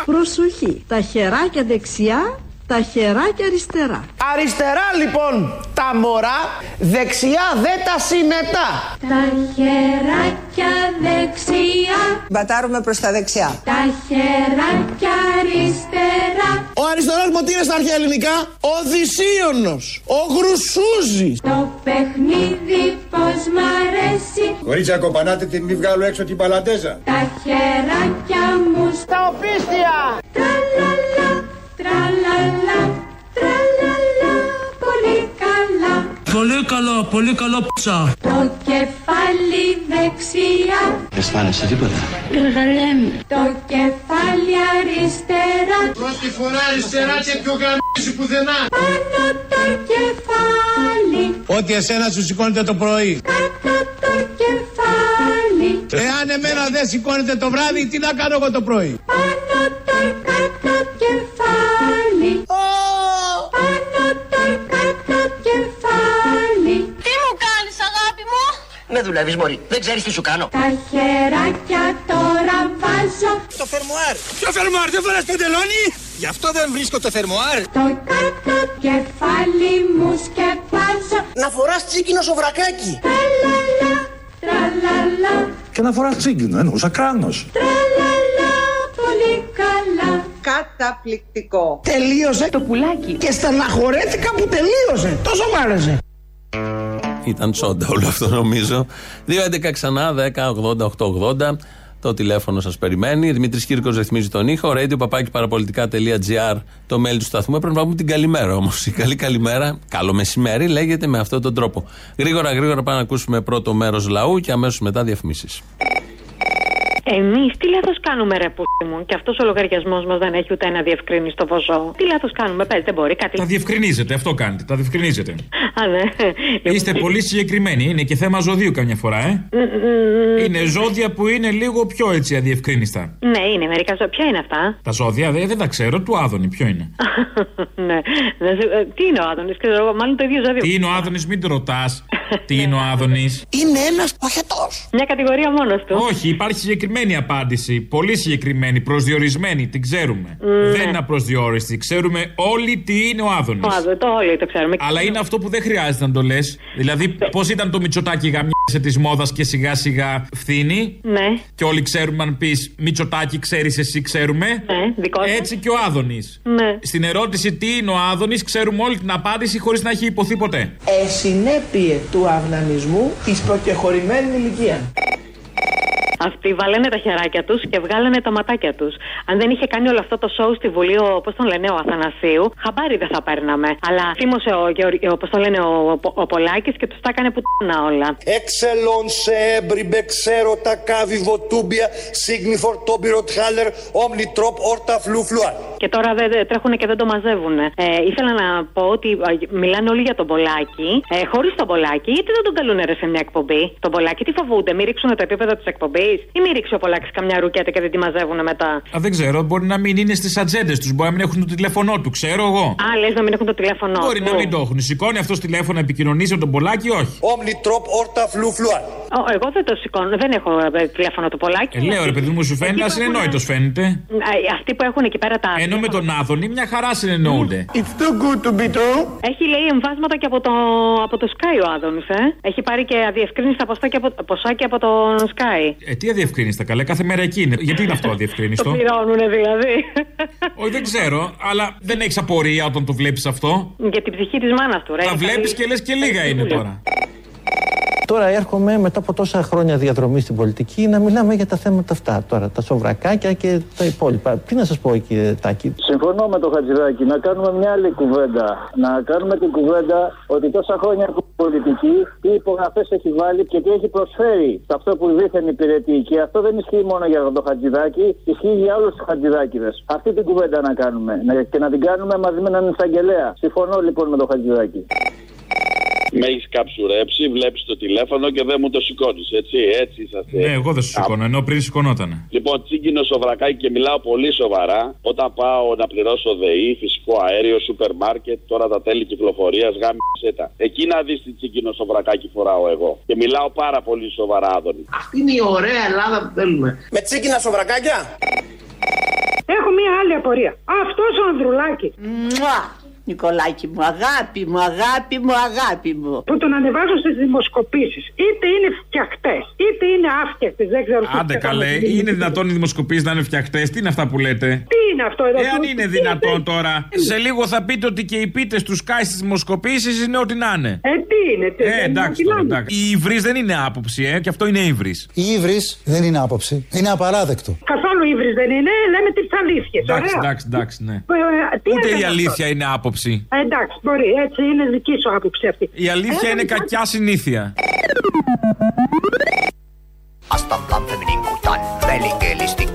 Προσοχή, τα χεράκια δεξιά τα χεράκια αριστερά. Αριστερά λοιπόν τα μωρά, δεξιά δε τα συνετά. Τα χεράκια δεξιά. Μπατάρουμε προς τα δεξιά. Τα χεράκια αριστερά. Ο αριστερός μου τι είναι στα αρχαία ελληνικά. Ο Δυσίωνος. Ο Γρουσούζης. Το παιχνίδι πως μ' αρέσει. Κορίτσια κοπανάτε την μη βγάλω έξω την παλαντέζα. Τα χεράκια μου στα οπίστια. Τραλαλα. Τραλαλα, τραλαλα, πολύ καλά. Πολύ καλό, πολύ καλό πτσα. Το κεφάλι δεξιά. Αισθάνεσαι τίποτα. Γαλέμ. Το κεφάλι αριστερά. Πρώτη φορά αριστερά και πιο γαμίση πουθενά. Πάνω το κεφάλι. Ό,τι εσένα σου σηκώνεται το πρωί. Κάτω το κεφάλι. Εάν εμένα δεν σηκώνεται το βράδυ, τι να κάνω εγώ το πρωί; Πάνω δουλεύεις μωρή, δεν ξέρεις τι σου κάνω. Τα χεράκια τώρα βάζω. Το φερμοάρ. Ποιο φερμοάρ, δεν φοράς παντελόνι. Γι' αυτό δεν βρίσκω το θερμοάρ. Το κάτω κεφάλι μου σκεπάζω. Να φοράς τσίκινο σοβρακάκι. Τραλαλα, τραλαλα. Και να φοράς τσίγκινο, εννοούσα κράνος. Τραλαλα, πολύ καλά. Καταπληκτικό. Τελείωσε το πουλάκι. Και στεναχωρέθηκα που τελείωσε. Τόσο μ' άρεσε. Ήταν τσόντα όλο αυτό νομίζω. 2.11 ξανά, 10.80.880. Το τηλέφωνο σας περιμένει. Δημήτρης Κύρκος ρυθμίζει τον ήχο. Radio παπάκι παραπολιτικά.gr το mail του σταθμού. Πρέπει να πούμε την καλημέρα όμως. Η καλή καλημέρα, καλό μεσημέρι, λέγεται με αυτόν τον τρόπο. Γρήγορα, γρήγορα πάμε να ακούσουμε πρώτο μέρος λαού και αμέσως μετά διαφημίσεις. Εμείς τι λάθος κάνουμε, ρε πούστη μου, και αυτός ο λογαριασμός μας δεν έχει ούτε ένα διευκρίνηστο ποσό. Τι λάθος κάνουμε, πες, δεν μπορεί κάτι. Τα διευκρινίζετε, αυτό κάνετε, τα διευκρινίζετε. Α, ναι. Είστε πολύ συγκεκριμένοι, είναι και θέμα ζωδίου καμιά φορά, ε. Είναι ζώδια που είναι λίγο πιο έτσι αδιευκρίνιστα. Ναι, είναι μερικά ζώδια. Ποια είναι αυτά; Τα ζώδια δεν, δεν τα ξέρω, του Άδωνη, ποιο είναι; *laughs* ναι. Δεν σου- ε, Τι είναι ο Άδωνης, ξέρω εγώ, μάλλον το ίδιο ζώδιο. Τι είναι ο Άδωνης, μην το ρωτάς. Τι είναι ο Άδωνης; Είναι ένας παχετό. Μια κατηγορία μόνος του. Όχι, υπάρχει συγκεκριμένη απάντηση. Πολύ συγκεκριμένη, προσδιορισμένη, την ξέρουμε. Ναι. Δεν είναι απροσδιόριστη. Ξέρουμε όλοι τι είναι ο Άδωνης. Ο Άδωνης, το όλοι το ξέρουμε. Αλλά είναι αυτό που δεν χρειάζεται να το λες. Δηλαδή, πώς ήταν το Μητσοτάκι γαμιέσαι της μόδας και σιγά σιγά φθήνει; Ναι, Και όλοι ξέρουμε αν πεις Μητσοτάκι, ξέρεις εσύ, ξέρουμε. ναι, δικό σου. Έτσι και ο Άδωνης. Ναι. Στην ερώτηση τι είναι ο Άδωνης, ξέρουμε όλη την απάντηση χωρίς να έχει υποθεί ποτέ. Εσυνέπειε του αυνανισμού εις προκεχωρημένης ηλικίας. Luciano. Αυτοί βάλανε τα χεράκια τους και βγάλανε τα ματάκια τους. Αν δεν είχε κάνει όλο αυτό το σοου στη Βουλή, ο, πώς τον λένε, ο Αθανασίου, χαμπάρι δεν θα παίρναμε. Αλλά θύμωσε ο, Γεωργ- ο, πώς τον λένε, ο, ο, ο Πολάκης και τους τα έκανε πουτάνα όλα. Εξελών σε έμπριμπε ξέρω τα κάβι βοτούμπια σίγνιφορ τόμπιροτ χάλερ όμνι τρόπ όρτα φλου φλουά. Και τώρα δεν τρέχουν και δεν το μαζεύουν. Ε, ήθελα να πω ότι ε, μιλάνε όλοι για τον Πολάκη. Ε, Χωρίς τον Πολάκη, γιατί δεν τον καλούν ρε σε μια εκπομπή; Τον Πολάκη τι φοβούνται, μη ρίξουν το επίπεδο της εκπομπής; Ή μη ρίξει ο Πολάκη καμιά ρουκέτα και δεν τη μαζεύουν μετά. Α, δεν ξέρω, μπορεί να μην είναι στις ατζέντες τους, μπορεί να μην έχουν το τηλέφωνό του, ξέρω εγώ. Α, λες να μην έχουν το τηλέφωνο. Μπορεί του. να μην το έχουν. Σηκώνει αυτός τηλέφωνο, επικοινωνεί με τον Πολάκη, όχι. Όμνι τρόπ όρτα φλου φλουά. Ω, εγώ δεν το σηκώνω, δεν έχω ε, τηλέφωνο του Πολάκη. Ε, λέω ρε παιδί μου, σου φαίνεται Εκεί που ασυνεννόητο φαίνεται. έχουν- Α, Αυτοί που έχουν εκεί πέρα τα. Ενώ με τον Άδωνη μια χαρά συνεννοούνται. It's too good to be true. Έχει λέει εμβάσματα και από το, από το Sky ο Άδωνης, ε. Έχει πάρει και αδιευκρίνηστα ποσά και από, ποσά και από τον Sky. Ε, τι αδιευκρίνηστα, καλέ, κάθε μέρα εκεί είναι. Γιατί είναι αυτό Το αδιευκρίνιστο. πληρώνουνε δηλαδή. Όχι, δεν ξέρω, αλλά δεν έχεις απορία όταν το βλέπεις αυτό; Για την ψυχή της μάνας του, ρε. Τα βλέπεις και λες και λίγα είναι τώρα. Τώρα έρχομαι μετά από τόσα χρόνια διαδρομή στην πολιτική να μιλάμε για τα θέματα αυτά. Τώρα τα σοβρακάκια και τα υπόλοιπα. Τι να σας πω, κύριε Τάκη; Συμφωνώ με τον Χατζηδάκη να κάνουμε μια άλλη κουβέντα. Να κάνουμε την κουβέντα ότι τόσα χρόνια έχουμε πολιτική, τι υπογραφές έχει βάλει και τι έχει προσφέρει σε αυτό που δίθεν υπηρετεί. Και αυτό δεν ισχύει μόνο για τον Χατζηδάκη, ισχύει για όλους τους Χατζηδάκηδες. Αυτή την κουβέντα να κάνουμε να- και να την κάνουμε μαζί με έναν εισαγγελέα. Συμφωνώ λοιπόν με τον Χατζηδάκη. Με έχεις καψουρέψει, βλέπεις το τηλέφωνο και δεν μου το σηκώνεις. Έτσι, έτσι είσαστε. Ναι, εγώ δεν σου σηκώνω, ενώ πριν σηκωνότανε. Λοιπόν, τσίγκινο σοβρακάκι και μιλάω πολύ σοβαρά. Όταν πάω να πληρώσω ΔΕΗ, φυσικό αέριο, σούπερ μάρκετ, τώρα τα τέλη κυκλοφορίας, γάμισε τα. Εκεί να δεις τι τσίγκινο σοβρακάκι φοράω εγώ. Και μιλάω πάρα πολύ σοβαρά, Άδωνη. Αυτή είναι η ωραία Ελλάδα που θέλουμε. Με τσίκινα σοβρακάκια; Έχω μία άλλη απορία. Αυτός ο Ανδρουλάκη. Μουα! Νικολάκη μου, αγάπη μου, αγάπη μου, αγάπη μου. Που τον ανεβάζω στις δημοσκοπήσεις. Είτε είναι φτιαχτές, είτε είναι άφτιαχτες. Δεν ξέρω τι Άντε καλέ, είναι δυνατόν οι δημοσκοπήσεις να είναι φτιαχτές; Τι είναι αυτά που λέτε; Τι είναι αυτό εδώ. Εάν τι- είναι τι δυνατόν είναι. τώρα. Σε λίγο θα πείτε ότι και οι πίτες τους Sky στις δημοσκοπήσεις είναι ό,τι να είναι. Ε, τι είναι, τι Ε, δεν εντάξει είναι, τώρα, τι να είναι. εντάξει. Η ύβρι δεν είναι άποψη, ε, και αυτό είναι ύβρι. Η ύβρι δεν είναι άποψη. Είναι απαράδεκτο. Καθόλου ύβρις δεν είναι, λέμε τις αλήθειες. Εντάξει, εντάξει, εντάξει, ναι. Ε, τι Ούτε έκανε η αυτό; αλήθεια είναι άποψη. Ε, εντάξει, μπορεί, έτσι είναι δική σου άποψη αυτή. Η αλήθεια Ε, είναι λοιπόν, κακιά συνήθεια. Asta feminin kutan, välikeli stikkestukk, maalikut.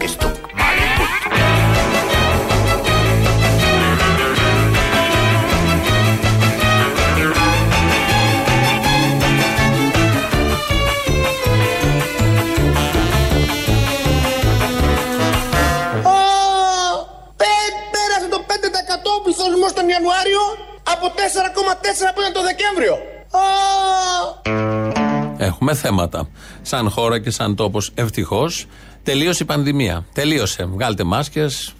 Τον Ιανουάριο από 4,4 που ήταν το Δεκέμβριο. Ω, Έχουμε θέματα. Σαν χώρα και σαν τόπος. Ευτυχώς τελείωσε η πανδημία. Τελείωσε. Βγάλτε μάσκες,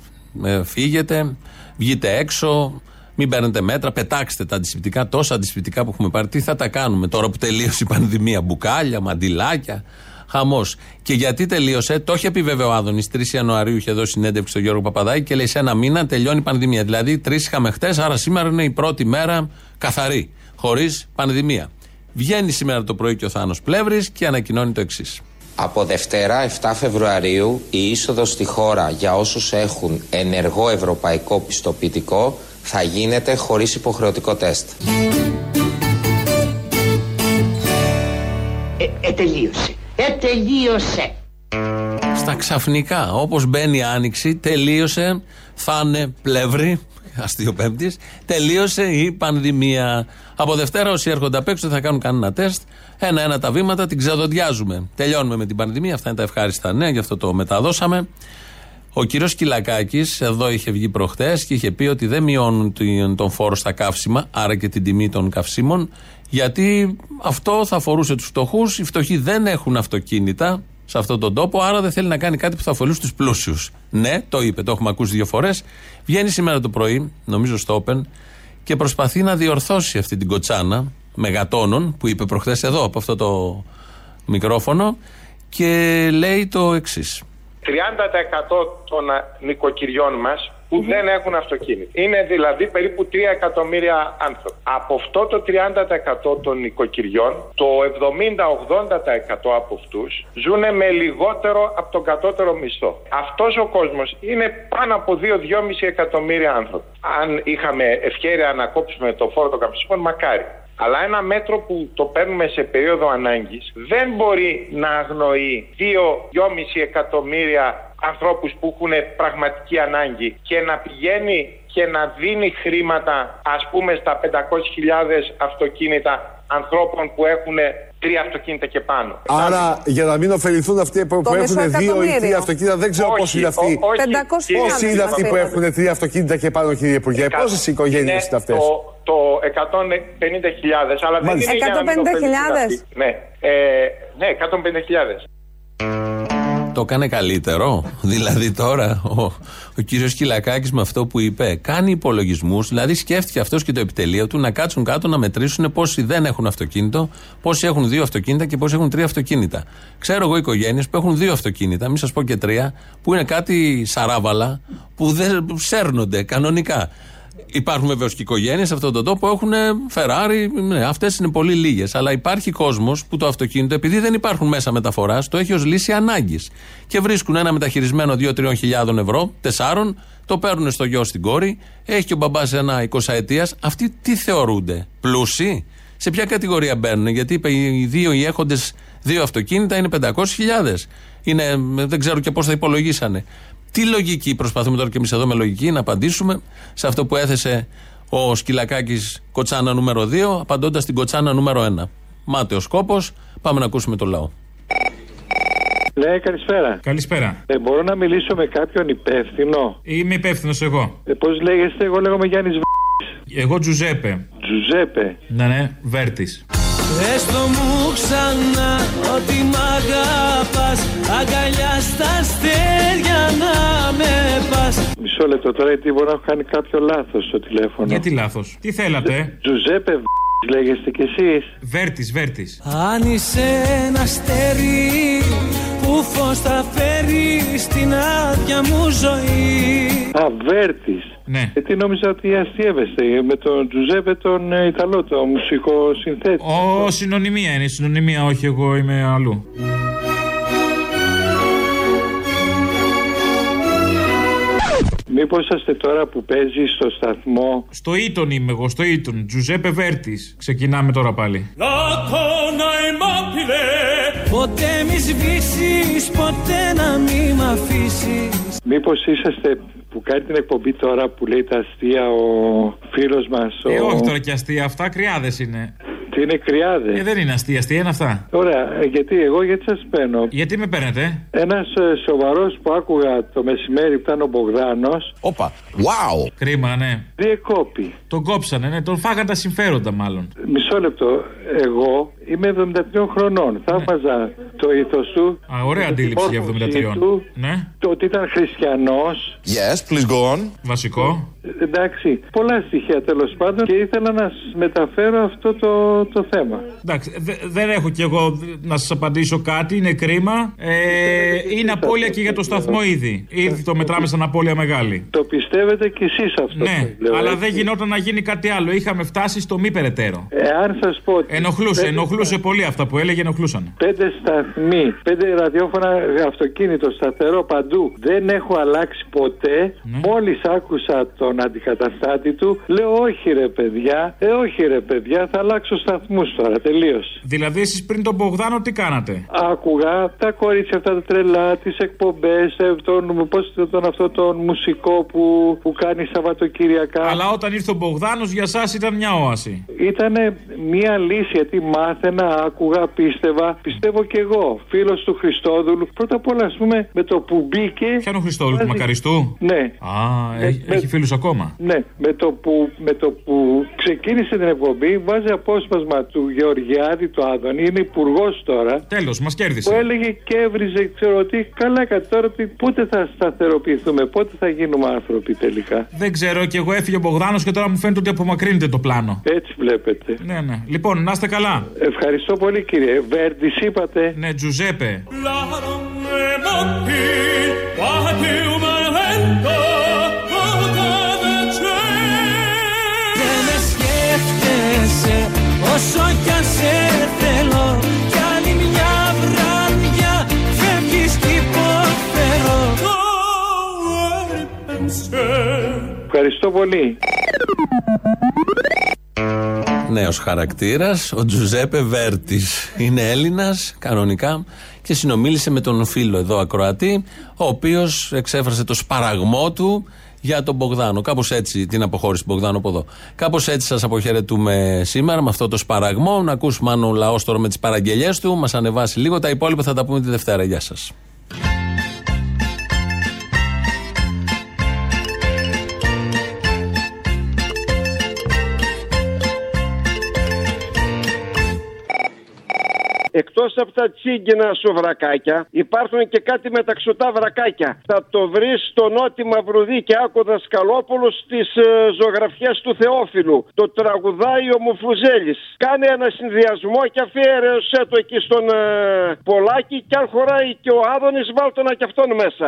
φύγετε, βγείτε έξω, μην παίρνετε μέτρα, πετάξτε τα αντισηπτικά, τόσα αντισηπτικά που έχουμε πάρει. Τι θα τα κάνουμε τώρα που τελείωσε η πανδημία, μπουκάλια, μαντιλάκια. Χαμός. Και γιατί τελείωσε, το είχε πει βέβαια ο Άδωνης. 3 Ιανουαρίου είχε δώσει συνέντευξη στον Γιώργο Παπαδάκη και λέει σε ένα μήνα τελειώνει η πανδημία. Δηλαδή, τρεις είχαμε χτες, άρα σήμερα είναι η πρώτη μέρα καθαρή, χωρίς πανδημία. Βγαίνει σήμερα το πρωί και ο Θάνος Πλεύρης και ανακοινώνει το εξής. Από Δευτέρα 7 Φεβρουαρίου η είσοδος στη χώρα για όσους έχουν ενεργό ευρωπαϊκό πιστοποιητικό θα γίνεται χωρίς υποχρεωτικό τεστ. Ε, ε, τελείωσε. Ε, τελείωσε. Στα ξαφνικά, όπως μπαίνει η άνοιξη, τελείωσε. Θα είναι πλεύρη, αστείο τελείωσε η πανδημία. Από Δευτέρα, όσοι έρχονται απ' έξω θα κάνουν κανένα τεστ. Ένα-ένα τα βήματα, την ξαδοντιάζουμε. Τελειώνουμε με την πανδημία. Αυτά είναι τα ευχάριστα νέα, γι' αυτό το μεταδώσαμε. Ο κύριος Κυλακάκης εδώ είχε βγει προχτές και είχε πει ότι δεν μειώνουν την- τον φόρο στα καύσιμα, άρα και την τιμή των καυσίμων, γιατί αυτό θα αφορούσε τους φτωχούς. Οι φτωχοί δεν έχουν αυτοκίνητα σε αυτόν τον τόπο, άρα δεν θέλει να κάνει κάτι που θα αφορούσε τους πλούσιους. Ναι, το είπε, το έχουμε ακούσει δύο φορές. Βγαίνει σήμερα το πρωί, νομίζω στο Open, και προσπαθεί να διορθώσει αυτή την κοτσάνα μεγατόνων που είπε προχθέ εδώ από αυτό το μικρόφωνο και λέει το εξής. 30% των α, νοικοκυριών μας που δεν έχουν αυτοκίνητο. Είναι δηλαδή περίπου 3 εκατομμύρια άνθρωποι. Από αυτό το 30% των νοικοκυριών, το 70-80% από αυτούς ζουν με λιγότερο από τον κατώτερο μισθό. Αυτός ο κόσμος είναι πάνω από 2-2,5 εκατομμύρια άνθρωποι. Αν είχαμε ευχαίρεια να κόψουμε το φόρο των καυσίμων, μακάρι. Αλλά ένα μέτρο που το παίρνουμε σε περίοδο ανάγκης δεν μπορεί να αγνοεί 2-2,5 εκατομμύρια ανθρώπους που έχουν πραγματική ανάγκη και να πηγαίνει και να δίνει χρήματα ας πούμε στα 500.000 αυτοκίνητα ανθρώπων που έχουν τρία αυτοκίνητα και πάνω. Άρα για να μην ωφεληθούν αυτοί που, Το που έχουν μισό δύο ή εκατομμύριο. τρία αυτοκίνητα, δεν ξέρω Όχι, πόσοι είναι αυτοί. ο- όχι, 500.000 Πόσοι είναι αυτοί που αυτοί. έχουν τρία αυτοκίνητα και πάνω, κύριε Υπουργέ, πόσες οικογένειες είναι αυτές; Το, το 150.000, αλλά δεν Μάλιστα. είναι για να μην 150.000? ωφεληθούν αυτοί. Ναι, ε, ναι 150.000. Το έκανε καλύτερο. Δηλαδή τώρα ο, ο κύριος Κυλακάκης με αυτό που είπε κάνει υπολογισμούς. Δηλαδή σκέφτηκε αυτός και το επιτελείο του να κάτσουν κάτω να μετρήσουν πόσοι δεν έχουν αυτοκίνητο, πόσοι έχουν δύο αυτοκίνητα και πόσοι έχουν τρία αυτοκίνητα. Ξέρω εγώ οικογένειες που έχουν δύο αυτοκίνητα, μην σας πω και τρία, που είναι κάτι σαράβαλα που δεν σέρνονται κανονικά. Υπάρχουν βεβαίως και οικογένειες σε αυτόν τον τόπο που έχουν Ferrari. Ναι, αυτές είναι πολύ λίγες. Αλλά υπάρχει κόσμος που το αυτοκίνητο, επειδή δεν υπάρχουν μέσα μεταφοράς, το έχει ως λύση ανάγκης. Και βρίσκουν ένα μεταχειρισμένο 2-3 χιλιάδων ευρώ, 4, το παίρνουν στο γιο στην κόρη, έχει και ο μπαμπάς ένα 20 ετία. Αυτοί τι θεωρούνται, πλούσιοι; Σε ποια κατηγορία μπαίνουν, γιατί είπε οι δύο οι έχοντες δύο αυτοκίνητα είναι 500.000. Είναι, δεν ξέρω και πώς θα υπολογίσανε. Τι λογική προσπαθούμε τώρα και εμείς εδώ με λογική να απαντήσουμε σε αυτό που έθεσε ο Σκυλακάκης Κοτσάνα νούμερο 2, απαντώντας την Κοτσάνα νούμερο 1. Μάταιο κόπο, πάμε να ακούσουμε το λαό. Ναι, καλησπέρα. Καλησπέρα. Ε, μπορώ να μιλήσω με κάποιον υπεύθυνο; Είμαι υπεύθυνος εγώ. Ε, Πώς λέγεστε, εγώ λέγομαι Γιάννης Β. Εγώ Τζουζέπε. Τζουζέπε. Ναι, ναι, Βέρτης. Έστω μου ξανά ότι μ' αγαπάς Αγκαλιάς στα αστέρια να με πας Μισό λεπτό τώρα, γιατί μπορώ να έχω κάνει κάποιο λάθος στο τηλέφωνο. Γιατί λάθος; Τι θέλατε; Τζουζέπε Β. λέγεστε κι εσείς. Βέρτης, Βέρτης. Αν είσαι ένα αστέρι που φως θα φέρει στην άδεια μου ζωή Α, Βέρτης. Ναι. Ε, τι νόμιζα ότι αστείευεστε με τον Τζουζέπε τον ε, Ιταλό, το μουσικό συνθέτη. Ο συνωνυμία είναι, συνωνυμία, όχι εγώ είμαι αλλού. Μήπως είσαστε τώρα που παίζει στο σταθμό; Στο Ήτον είμαι εγώ, στο Ήτον. Τζουζέπε Βέρτης. Ξεκινάμε τώρα πάλι. Λάκωνα ημάπηλε Ποτέ μη σβήσεις, ποτέ να μη μ' αφήσεις Μήπως είσαστε που κάνει την εκπομπή τώρα που λέει τα αστεία ο φίλος μας. Ε, ο... όχι τώρα και αστεία, αυτά κρυάδες είναι. Τι είναι κρυάδες; Ε, δεν είναι αστεία, αστεία είναι αυτά. Ωραία, ε, γιατί εγώ γιατί σας παίρνω; Γιατί με παίρνετε; Ένας σοβαρός που άκουγα το μεσημέρι που ήταν ο Μπογδάνος. Όπα. Wow. Κρίμα, ναι. Διεκόπη. Τον κόψανε, ναι, τον φάγαν τα συμφέροντα μάλλον. Μισό λεπτό. Εγώ είμαι 73 χρονών. Θαύμαζα το ήθος του. Α, ωραία την αντίληψη για υπόρθωσή 73. του, Ναι. Το ότι ήταν χριστιανός. Yes, please go on. Βασικό. Εντάξει, πολλά στοιχεία τέλος πάντων και ήθελα να σας μεταφέρω αυτό το, το θέμα. Εντάξει, δε- δεν έχω κι εγώ να σας απαντήσω κάτι, είναι κρίμα. Ε, είναι απώλεια και για το σταθμό ήδη. Ήδη το μετράμε σαν απώλεια μεγάλη. Το πιστεύετε κι εσείς αυτό. Ναι, που λέω, αλλά έτσι. δεν γινόταν να γίνει κάτι άλλο. Είχαμε φτάσει στο μη περαιτέρω. Εάν σας πω. ότι Ενοχλούσε, πέντε ενοχλούσε πολύ αυτά που έλεγε, ενοχλούσαν. Πέντε σταθμοί, πέντε ραδιόφωνα, αυτοκίνητο σταθερό παντού. Δεν έχω αλλάξει ποτέ. Ναι. Μόλις άκουσα τον αντικαταστάτη του, λέω όχι ρε παιδιά, ε όχι ρε παιδιά, θα αλλάξω σταθμούς τώρα. Τελείω. Δηλαδή, εσείς πριν τον Μπογδάνο τι κάνατε; Άκουγα τα κορίτσια αυτά τα τρελά, τις εκπομπές, τον, πώς τον, αυτό τον μουσικό που, που κάνει Σαββατοκύριακα. Αλλά όταν ήρθε ο Μπογδάνο, για εσά ήταν μια όαση. Ήταν μία λύση γιατί μάθαινα, άκουγα, πίστευα. Πιστεύω κι εγώ. Φίλος του Χριστόδουλου. Πρώτα απ' όλα, ας πούμε, με το που μπήκε. Ποιο είναι ο Χριστόδουλου του βάζει- Μακαριστού; Ναι. Α, Ε, έχει, με- έχει φίλους ακόμα; Ναι, με το, που, με το που ξεκίνησε την εκπομπή, βάζει απόσπασμα του Γεωργιάδη, του Άδωνη, είναι υπουργός τώρα. Τέλος, μας Που κέρδισε. έλεγε και έβριζε, ξέρω τι, καλά κατά τώρα, τι, πότε θα σταθεροποιηθούμε, πότε θα γίνουμε άνθρωποι τελικά. Δεν ξέρω, και εγώ έφυγε ο Μπογδάνο και τώρα μου φαίνεται ότι απομακρύνεται το πλάνο. Έτσι βλέπετε. Ναι, ναι. Λοιπόν, να είστε καλά. Ευχαριστώ πολύ κύριε. Βέρντις, είπατε. Ναι, Τζουζέπε. Δεν με σκέφτεσαι όσο κι αν σε θέλω Κι άλλη μια βράδια φεύγεις κι υποφέρω Ευχαριστώ πολύ. Νέος χαρακτήρας, ο Τζουζέπε Βέρτης. Είναι Έλληνας, κανονικά, και συνομίλησε με τον φίλο εδώ ακροατή, ο οποίος εξέφρασε το σπαραγμό του για τον Μπογδάνο. Κάπως έτσι, την αποχώρηση του Μπογδάνου από εδώ. Κάπως έτσι σας αποχαιρετούμε σήμερα με αυτό το σπαραγμό. Να ακούσουμε αν ο λαός τώρα με τις παραγγελίε του μας ανεβάσει λίγο. Τα υπόλοιπα θα τα πούμε τη Δευτέρα. Γεια σας. Εκτός από τα τσίγκινα σοβρακάκια, υπάρχουν και κάτι μεταξωτά βρακάκια. Θα το βρεις στο Νότι Μαυρουδί και άκου δασκαλόπουλος στις ε, ζωγραφιές του Θεόφιλου. Το τραγουδάει ο Μουφουζέλης. Κάνε ένα συνδυασμό και αφιέρεσέ το εκεί στον ε, Πολάκη και αν χωράει και ο Άδωνης, βάλ το να κι αυτόν μέσα.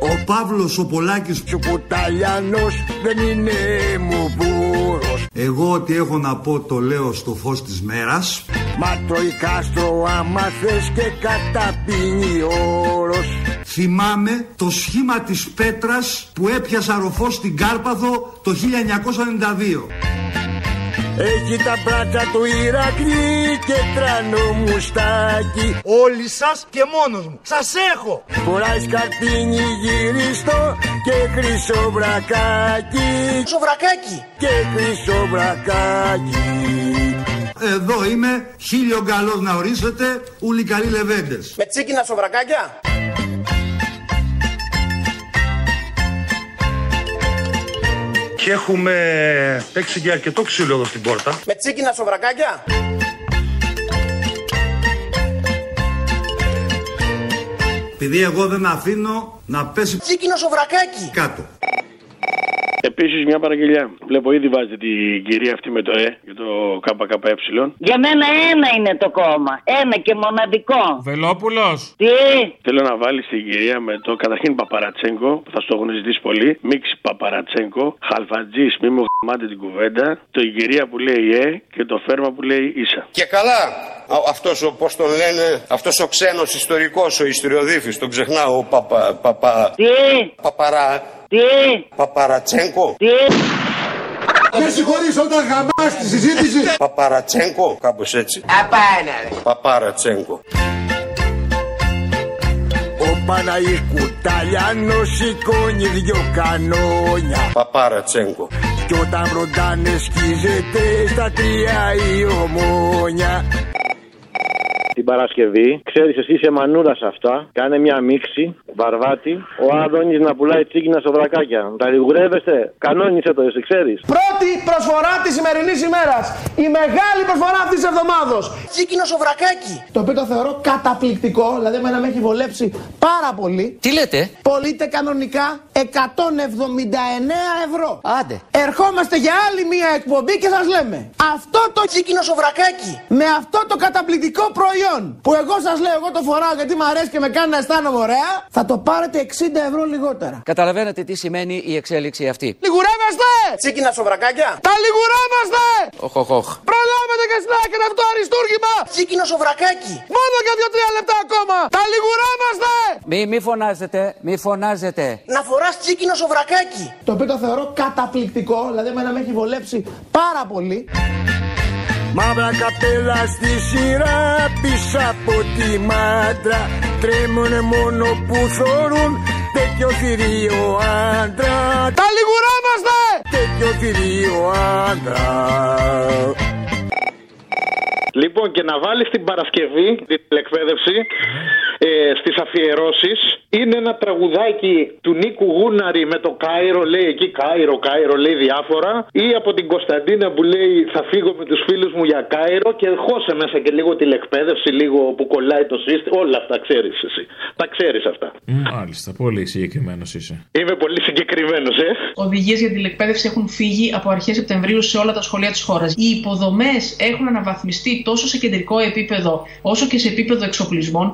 Ο Παύλος ο Πολάκης. Ο Κουταλιανός δεν είναι μου βούρος. Εγώ ό,τι έχω να πω το λέω στο φως της μέρας. Μα τρώει κάστρο άμα θες και καταπίνει όρος. Θυμάμαι το σχήμα της πέτρας που έπιασα ροφό στην Κάρπαθο το 1992 Έχει τα μπράτσα του Ηρακλή και τρανό μουστάκι. Όλοι σας και μόνος μου. Σας έχω. Φοράει σκαρτίνι γυριστό και χρυσό βρακάκι. Σοβρακάκι. Και χρυσό βρακάκι. Εδώ είμαι χίλιο καλός να ορίσετε Ούλοι καλοί λεβέντες. Με τσίκινα σοβρακάκια. Και έχουμε παίξει και αρκετό ξύλο εδώ στην πόρτα Με τσίκινα σοβρακάκια. Επειδή εγώ δεν αφήνω να πέσει Τσίκινο σοβρακάκι. κάτω Επίσης, μια παραγγελιά. Βλέπω ήδη βάζετε την κυρία αυτή με το Ε για το ΚΚΕ. Για μένα ένα είναι το κόμμα. Ένα και μοναδικό. Βελόπουλος. Τι; Θέλω να βάλεις την κυρία με το καταρχήν Παπαρατσέγκο, που θα στο έχουν ζητήσει πολύ. Μίξη Παπαρατσέγκο, Χαλφατζής, μη μου γαμάτε την κουβέντα. Το η κυρία που λέει Ε και το φέρμα που λέει ίσα. Και καλά, αυτός ο, πώς τον λένε, αυτός ο ξένος ιστορικός, ο ιστοριοδίφης, τον ξεχνάω, ο παπα, παπα, Τι; παπαρά, Τι; παπαρατσέγκο, Τι; Με συγχωρείς όταν γαμάς τη συζήτηση παπαρατσέγκο, κάπως έτσι, Απάνα. παπαρατσέγκο. Ο Παναγής Κουταλιανός σηκώνει δυο κανόνια Παπαρατσέγκο. Κι όταν βροντάνε σκίζεται στα τρία η ομόνια Την Παρασκευή, ξέρεις εσύ είσαι μανούρα σε αυτά. Κάνε μια μίξη, βαρβάτη. Ο Άδωνης να πουλάει τσίκινα στο βρακάκια. Τα λιγουρεύεστε, κανόνισε το, εσύ ξέρεις. Πρώτη προσφορά της σημερινής ημέρας. Η μεγάλη προσφορά αυτής της εβδομάδος. Τσίκινο σοβρακάκι. Το οποίο το θεωρώ καταπληκτικό, δηλαδή εμένα με έχει βολέψει πάρα πολύ. Τι λέτε; Πωλείται κανονικά 179 ευρώ. Άντε. Ερχόμαστε για άλλη μία εκπομπή και σας λέμε αυτό το τσίκινο σοβρακάκι με αυτό το καταπληκτικό προϊόν που εγώ σας λέω εγώ το φοράω γιατί μου αρέσει και με κάνει να αισθάνομαι ωραία θα το πάρετε 60 ευρώ λιγότερα. Καταλαβαίνετε τι σημαίνει η εξέλιξη αυτή. Λιγουρεύεστε! Τσίκινα σοβρακάκια! Τα λιγουρεύεστε! Οχ, οχ, οχ. Προλάβετε και συνάχετε αυτό το αριστούργημα! Τσίκινο σοβρακάκι! Μόνο για 2-3 λεπτά ακόμα! Τα λιγουρεύεστε! Μη, μη φωνάζετε, μη φωνάζετε. Να φοράς τσίκινο σοβρακάκι! Το οποίο το θεωρώ καταπληκτικό, δηλαδή εμένα με έχει βολέψει πάρα πολύ. Μαύρα καπέλα στη σειρά πίσω από τη μάντρα. Τρέμουνε μόνο που θωρούν τέτοιο θηρίο άντρα. Τα λιγουράμαστε! Τέτοιο θηρίο άντρα Λοιπόν, και να βάλεις την Παρασκευή την τηλεκπαίδευση ε, στις αφιερώσεις. Είναι ένα τραγουδάκι του Νίκου Γούναρη με το Κάιρο, λέει εκεί Κάιρο, Κάιρο, λέει διάφορα. Ή από την Κωνσταντίνα που λέει Θα φύγω με τους φίλους μου για Κάιρο και χώσε μέσα και λίγο τηλεκπαίδευση, λίγο που κολλάει το σύστημα. Όλα αυτά ξέρεις εσύ. Τα ξέρεις αυτά. Μάλιστα, πολύ συγκεκριμένος είσαι. Είμαι πολύ συγκεκριμένος, ε. Οδηγίες για την τηλεκπαίδευση έχουν φύγει από αρχές Σεπτεμβρίου σε όλα τα σχολεία της χώρας. Οι υποδομές έχουν αναβαθμιστεί τόσο σε κεντρικό επίπεδο όσο και σε επίπεδο εξοπλισμών.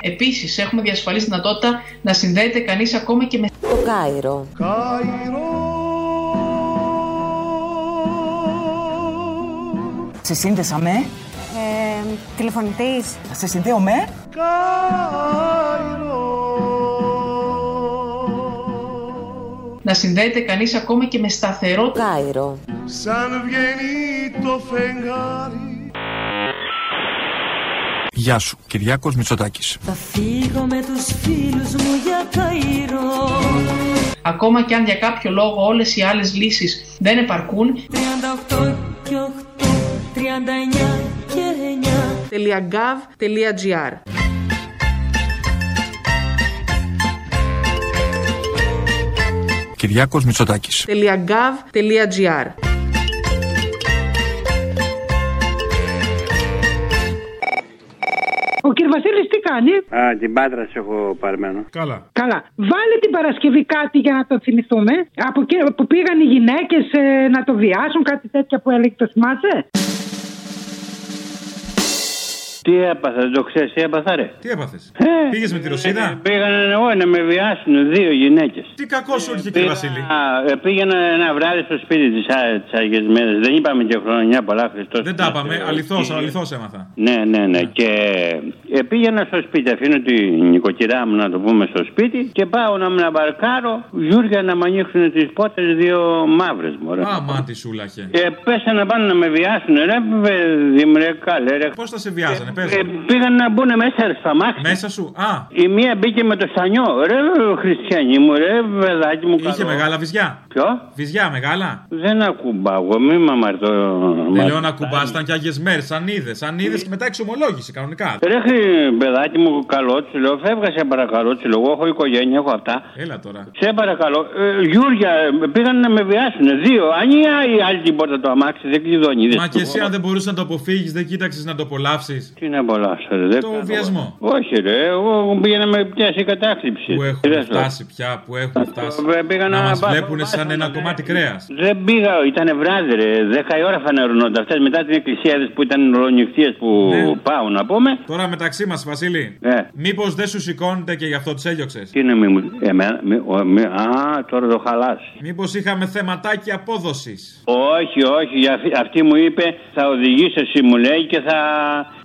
Επίσης, έχουμε διασφαλίσει τη δυνατότητα να συνδέεται κανείς ακόμα και με Το Κάιρο. Σε σύνδεσα με; Ε, τηλεφωνητής. Σε συνδέω με; Να συνδέεται κανείς ακόμα και με σταθερό Κάιρο. Σαν βγαίνει το φεγγάρι. Γεια σου, Κυριάκος Μητσοτάκης. Θα φύγω με τους φίλους μου για Καϊρό Ακόμα και αν για κάποιο λόγο όλες οι άλλες λύσεις δεν επαρκούν. 38 και 8, 39 και 9 .gov.gr Κυριάκος Μητσοτάκης. .gov.gr Ο κ. Βασίλης τι κάνει; Α, την πάντρα σε έχω παρμένο. Καλά. Καλά. Βάλε την Παρασκευή κάτι για να το θυμηθούμε. Από εκεί που πήγαν οι γυναίκες να το βιάσουν, κάτι τέτοια που έλεγε, το θυμάσαι; Τι έπαθα, δεν το ξέρεις, τι έπαθα, ρε; Τι έπαθες; Ε, Πήγες με τη Ρωσίδα; Πήγαν εγώ να με βιάσουν δύο γυναίκες. Τι κακός σου ήρθε, κύριε Βασίλη; Πήγαινα ένα βράδυ στο σπίτι της Άγιε Μέρε. Δεν είπαμε και χρονιά πολλά Χριστός. Δεν τα είπαμε. Αληθώς, αληθώς έμαθα. Ναι, ναι, ναι. Και ε, πήγαινα στο σπίτι, αφήνω την νοικοκυρά μου να το πούμε στο σπίτι και πάω να με μπαρκάρω. Γιούρια να μου ανοίξουν τις πόρτες δύο μαύρες μου. Α, μα τι σούλαχε. Ε, πέσανε πάνω να με βιάσουν, ρε παιδί μου, ρε καλέ, ρε. Πώς θα σε βιάζανε, πες. Ε, πήγαν να μπουν μέσα στα μάτια. Μέσα σου, α. Η μία μπήκε με το στανιό. Ρε χριστιανή μου, ρε παιδάκι μου. Είχε καλό. μεγάλα βυζιά. Ποιο; Βυζιά μεγάλα. Δεν ακουμπάω, μη με αμαρτώ. Δεν λέω να κουμπάς, ήταν και άγιες μέρες, σαν είδες. Σαν είδες και μετά εξομολόγηση κανονικά. Ρε χρη- παιδάκι μου, καλό του λέω, φεύγα σε παρακαλώ, του λέω, εγώ έχω οικογένεια, έχω αυτά. Έλα τώρα. Σε παρακαλώ, ε, Γιούρια, ε, πήγαν να με βιάσουν. Δύο. Αν η άλλη την πόρτα το αμάξι, δεν κλειδώνει. είδες Μα το. και εσύ αν δεν μπορούσες να το αποφύγεις, δεν κοίταξες να το απολαύσεις. Τι να απολαύσω, ρε. δεν Το κάνω. βιασμό. Όχι, ρε, εγώ πήγα να με πιάσει η κατάκληψη. Που έχουμε Είδες το. φτάσει πια, που έχουμε φτάσει. Ε, πήγα Να να μας πάω- βλέπουν σαν ένα κομμάτι κρέας. Δεν πήγα, ήταν βράδυ, ρε. Δέκα η ώρα φανερωνόντα. Αυτές μετά την εκκλησία είδες που ήταν ρονιχτίε που Ναι. πάω να πούμε. Τώρα μεταξύ μας, Βασίλη. Ε. Μήπως δεν σου σηκώνεται και γι' αυτό τις έλειωξες; Τι είναι μη μου. Εμένα, μη, ο, μη, α, τώρα το χαλάσει. Μήπως είχαμε θεματάκι απόδοσης; Όχι, όχι. για αυτή- Αυτή μου είπε θα οδηγήσει εσύ μου λέει και θα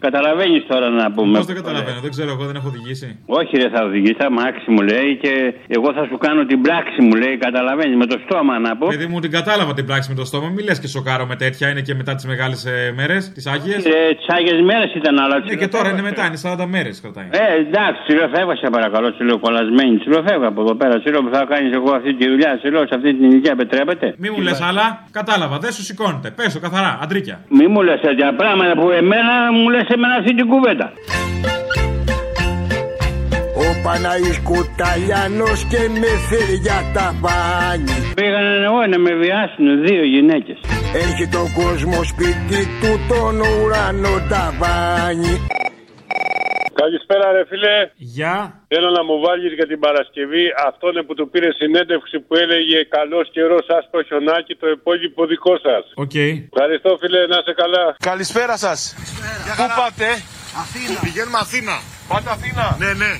καταλαβαίνεις τώρα να πούμε. Πώς δεν καταλαβαίνω, δεν ξέρω, εγώ δεν έχω οδηγήσει. Όχι, ρε, θα οδηγήσει τα μάξι μου λέει και εγώ θα σου κάνω την πράξη μου λέει. Καταλαβαίνεις με το στόμα να πω. Παιδί μου την κατάλαβα την πράξη με το στόμα. Μη λες και σοκάρω με τέτοια, είναι και μετά τις μεγάλες μέρες, τις άγιες. Ε, τις άγιες μέρες ήταν, αλλά. Ναι, και τώρα είναι μετά, είναι 40 μέρες κρατάει. Ε, εντάξει, σου λέω φεύγα σε παρακαλώ, σου λέω κολλασμένη, σου λέω φεύγα από εδώ πέρα, σου λέω που θα κάνεις εγώ αυτή τη δουλειά, σου λέω σε αυτή την ηλικία επιτρέπεται. Μη μου λες άλλα, κατάλαβα, δεν σου σηκώνεται. Πε το καθαρά, αντρίκια. Μη μου λες τέτοια πράγματα που εμένα μου λες εμένα αυτή την κουβέντα. Ο Παναής Κουταλιάνος και με φέρει για τα μπάνι Πήγαν εγώ να με βιάσουν δύο γυναίκες. Έρχεται ο κόσμος σπίτι του τον ουρανό ταβάνι Καλησπέρα, ρε φίλε. Γεια. Θέλω να μου βάλεις για την Παρασκευή αυτόν που του πήρε συνέντευξη που έλεγε Καλός καιρός, άσπρο χιονάκι, το υπόλοιπο δικό σας. Οκ. Ευχαριστώ, φίλε, να είσαι καλά. Καλησπέρα σας. Πού πάτε, Αθήνα. Πηγαίνουμε Αθήνα. Πάτε Αθήνα. Ναι, ναι.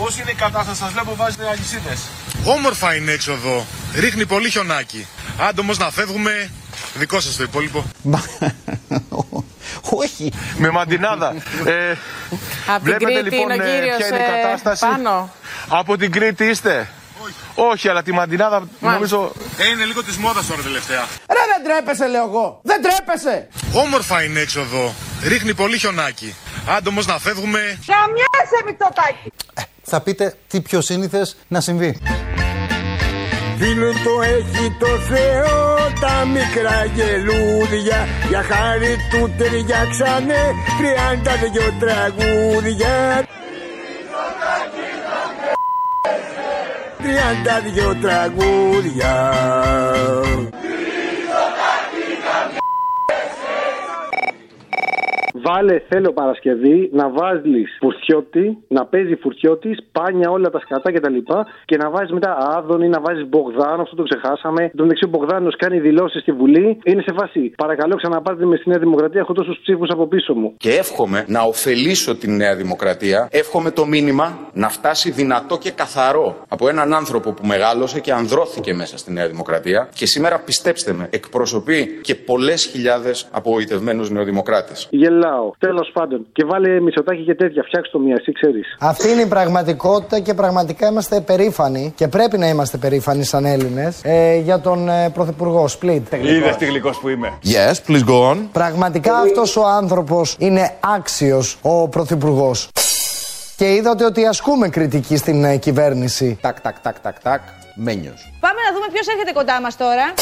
Πώς είναι η κατάσταση, σας βλέπω βάζετε αλυσίδες. Όμορφα είναι έξω εδώ. Ρίχνει πολύ χιονάκι. Άντε όμω να φεύγουμε. Δικό σας το υπόλοιπο. Όχι. Με μαντινάδα. Ε, Από την βλέπετε Κρήτη λοιπόν είναι ο ε, κύριος, ποια είναι η ε, κατάσταση. πάνω. Από την Κρήτη είστε; Όχι. αλλά τη μαντινάδα νομίζω. Ε, είναι λίγο της μόδας τώρα τελευταία. Ρε δεν τρέπεσαι λέω εγώ. Δεν τρέπεσαι. Όμορφα είναι έξω εδώ. Ρίχνει πολύ χιονάκι. Άντε όμως να φεύγουμε. Χαμιάσαι Μητσοτάκη. Θα πείτε τι πιο σύνηθες να συμβεί. Φίλου το έχει το Θεό τα μικρά γελούδια. Για χάρη του ταιριάξανε τριάντα δυο τραγούδια. Τριάντα δυο τραγούδια Βάλε, θέλω Παρασκευή να βάζεις φουρτιώτη, να παίζει φουρτιώτης, πάνια όλα τα σκατά κτλ. Και, και να βάζεις μετά Άδωνη, να βάζεις Μπογδάνο, αυτό το ξεχάσαμε. Εν τω μεταξύ ο Μπογδάνος κάνει δηλώσεις στη Βουλή. Είναι σε φάση. Παρακαλώ, ξαναπάτε με στη Νέα Δημοκρατία. Έχω τόσους ψήφους από πίσω μου. Και εύχομαι να ωφελήσω την Νέα Δημοκρατία. Εύχομαι το μήνυμα να φτάσει δυνατό και καθαρό από έναν άνθρωπο που μεγάλωσε και ανδρώθηκε μέσα στη Νέα Δημοκρατία. Και σήμερα, πιστέψτε με, εκπροσωπεί και πολλές χιλιάδες απογοητευμένου νεοδημοκράτες. Γελάω. Τέλος πάντων. Και βάλε μισοτάκι και τέτοια. Φτιάξτε το μία, εσύ ξέρεις. Αυτή είναι η πραγματικότητα και πραγματικά είμαστε περήφανοι και πρέπει να είμαστε περήφανοι σαν Έλληνες ε, για τον ε, Πρωθυπουργό Σπλίτ. Είδες τι γλυκός που είμαι. Yes, please go on. Πραγματικά αυτός ο άνθρωπος είναι άξιος ο Πρωθυπουργός. Και είδατε ότι ασκούμε κριτική στην ε, κυβέρνηση. Τάκ, τάκ, τάκ, τάκ, τάκ. Μένιος. Πάμε να δούμε ποιος έρχεται κοντά μας τώρα.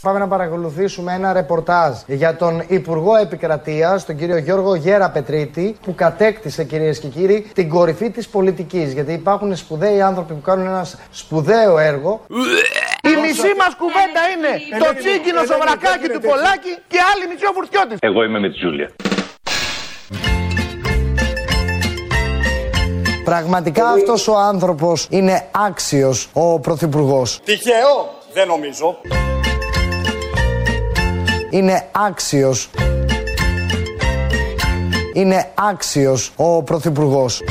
Πάμε να παρακολουθήσουμε ένα ρεπορτάζ για τον Υπουργό Επικρατείας, τον κύριο Γιώργο Γέρα Πετρίτη, που κατέκτησε κυρίες και κύριοι την κορυφή της πολιτικής. Γιατί υπάρχουν σπουδαίοι άνθρωποι που κάνουν ένα σπουδαίο έργο. Η μισή μας κουβέντα είναι το τσίγκινο σοβρακάκι του Πολάκη και άλλη μισή ο Φουρτιώτης. Εγώ είμαι με τη Τζούλια. Πραγματικά αυτός ο άνθρωπος είναι άξιος ο Πρωθυπουργός. Τυχαίο, δεν νομίζω. Είναι άξιος. είναι άξιος ο Πρωθυπουργός.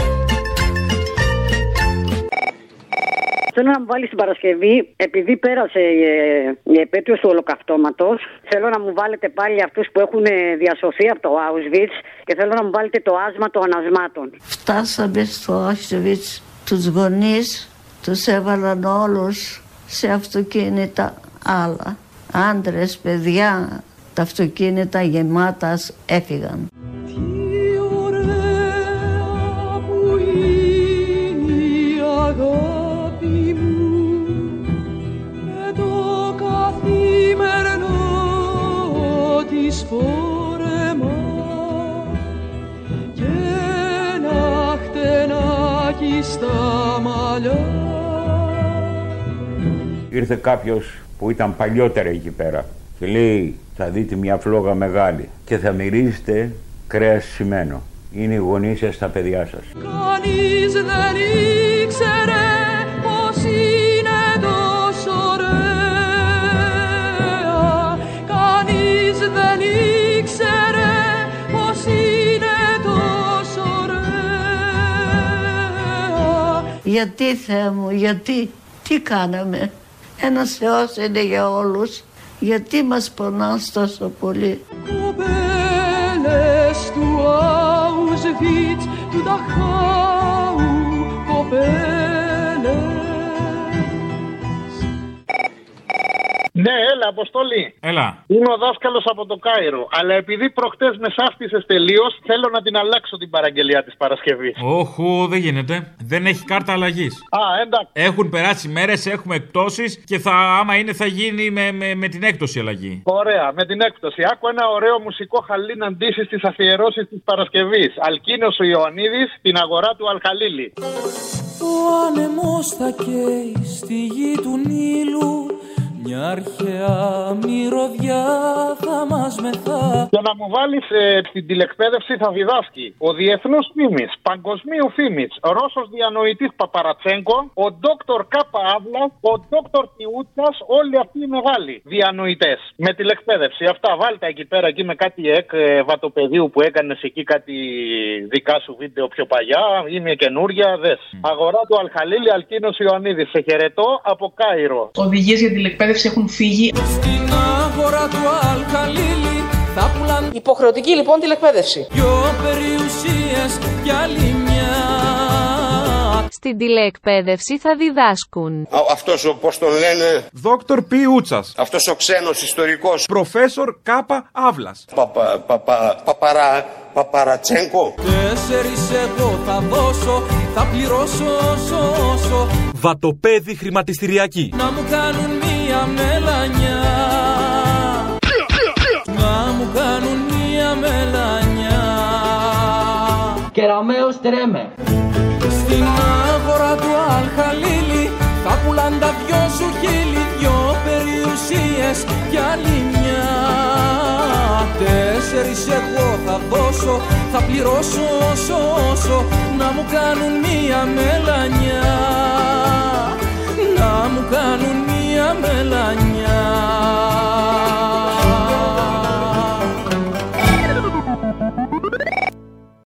Θέλω να μου βάλεις την Παρασκευή, επειδή πέρασε ε, η επέτειος του ολοκαυτώματος, θέλω να μου βάλετε πάλι αυτούς που έχουν ε, διασωθεί από το Auschwitz και θέλω να μου βάλετε το άσμα των ανασμάτων. Φτάσαμε στο Auschwitz τους γονείς τους έβαλαν όλους σε αυτοκίνητα άλλα. Άντρες, παιδιά, τα αυτοκίνητα γεμάτας έφυγαν. η αγάπη μου. Με το καθημερινό της φόρεμα. Και ένα χτενάκι στα μαλλιά. Ήρθε κάποιος που ήταν παλιότερα εκεί πέρα και λέει θα δείτε μια φλόγα μεγάλη και θα μυρίζετε κρέας σημαίνο. Είναι οι γονείς σας τα παιδιά σας. Κανείς δεν ήξερε πως είναι τόσο ωραία Κανείς δεν ήξερε πως είναι τόσο ωραία Γιατί Θεέ μου, γιατί, τι κάναμε; Ένας Θεός είναι για όλους. Γιατί μας πονάς τόσο πολύ; Κοπέλες του Auschwitz, του Dachau, κοπέλες Ναι, έλα, Αποστολή. Έλα. Είμαι ο δάσκαλος από το Κάιρο. Αλλά επειδή προχτές με σάφτισες τελείως, θέλω να την αλλάξω την παραγγελία της Παρασκευής. Όχου, δεν γίνεται. Δεν έχει κάρτα αλλαγής. Α, εντάξει. Έχουν περάσει μέρες, έχουμε εκπτώσεις και θα, άμα είναι θα γίνει με, με, με την έκπτωση αλλαγή. Ωραία, με την έκπτωση. Άκου ένα ωραίο μουσικό χαλίν αντίσει στι αφιερώσεις της Παρασκευής. Αλκίνος ο Ιωαννίδης, την αγορά του Αλχαλίλη. Ο άνεμος θα καίει στη γη του Νείλου μια αρχαία μυρωδιά θα μας μεθά Για να μου βάλεις στην τηλεκπαίδευση θα διδάσκει ο διεθνού φήμης, παγκοσμίου φήμης, Ρώσος διανοητής Παπαρατσέγκο, ο Δόκτωρ Κάπα Αύλα, ο Δόκτωρ Τιούτσα, όλοι αυτοί οι μεγάλοι διανοητές. Με τηλεκπαίδευση. Αυτά βάλτε εκεί πέρα εκεί με κάτι εκ ε, βατοπεδίου που έκανες εκεί κάτι δικά σου βίντεο πιο παλιά. Είναι καινούρια, δες. Αγορά του Αλχαλίλη Αλκίνος Ιωαννίδης. Σε χαιρετώ από Κάιρο. Οδηγίες για την εκπαίδευση έχουν φύγει. Στην αγορά του Αλκαλίλη θα πουλάν Υποχρεωτική λοιπόν τηλεκπαίδευση. δυο περιουσίες κι άλλη μια Στην τηλεεκπαίδευση θα διδάσκουν. Αυτός ο, πώς τον λένε, Δόκτωρ Π. Ούτσας. αυτός ο ξένος ιστορικός, Προφέσορ Κάπα Αύλας. παπα, παπα, παπαρα, παπαρατσέγκο. Τέσσερις εγώ θα δώσω, θα πληρώσω όσο όσο Βατοπέδι χρηματιστηριακή. Να μου κάνουν μία μελανιά. Να μου κάνουν μία μελανιά. Κεραμέως τρέμε. Στην αγορά του Αλχαλίλη θα πουλάν τα δυο σου χείλη Δυο περιουσίες κι άλλη μια. Τέσσερις εγώ θα δώσω Θα πληρώσω όσο όσο Να μου κάνουν μία μελανιά. Να μου κάνουν μία μελανιά.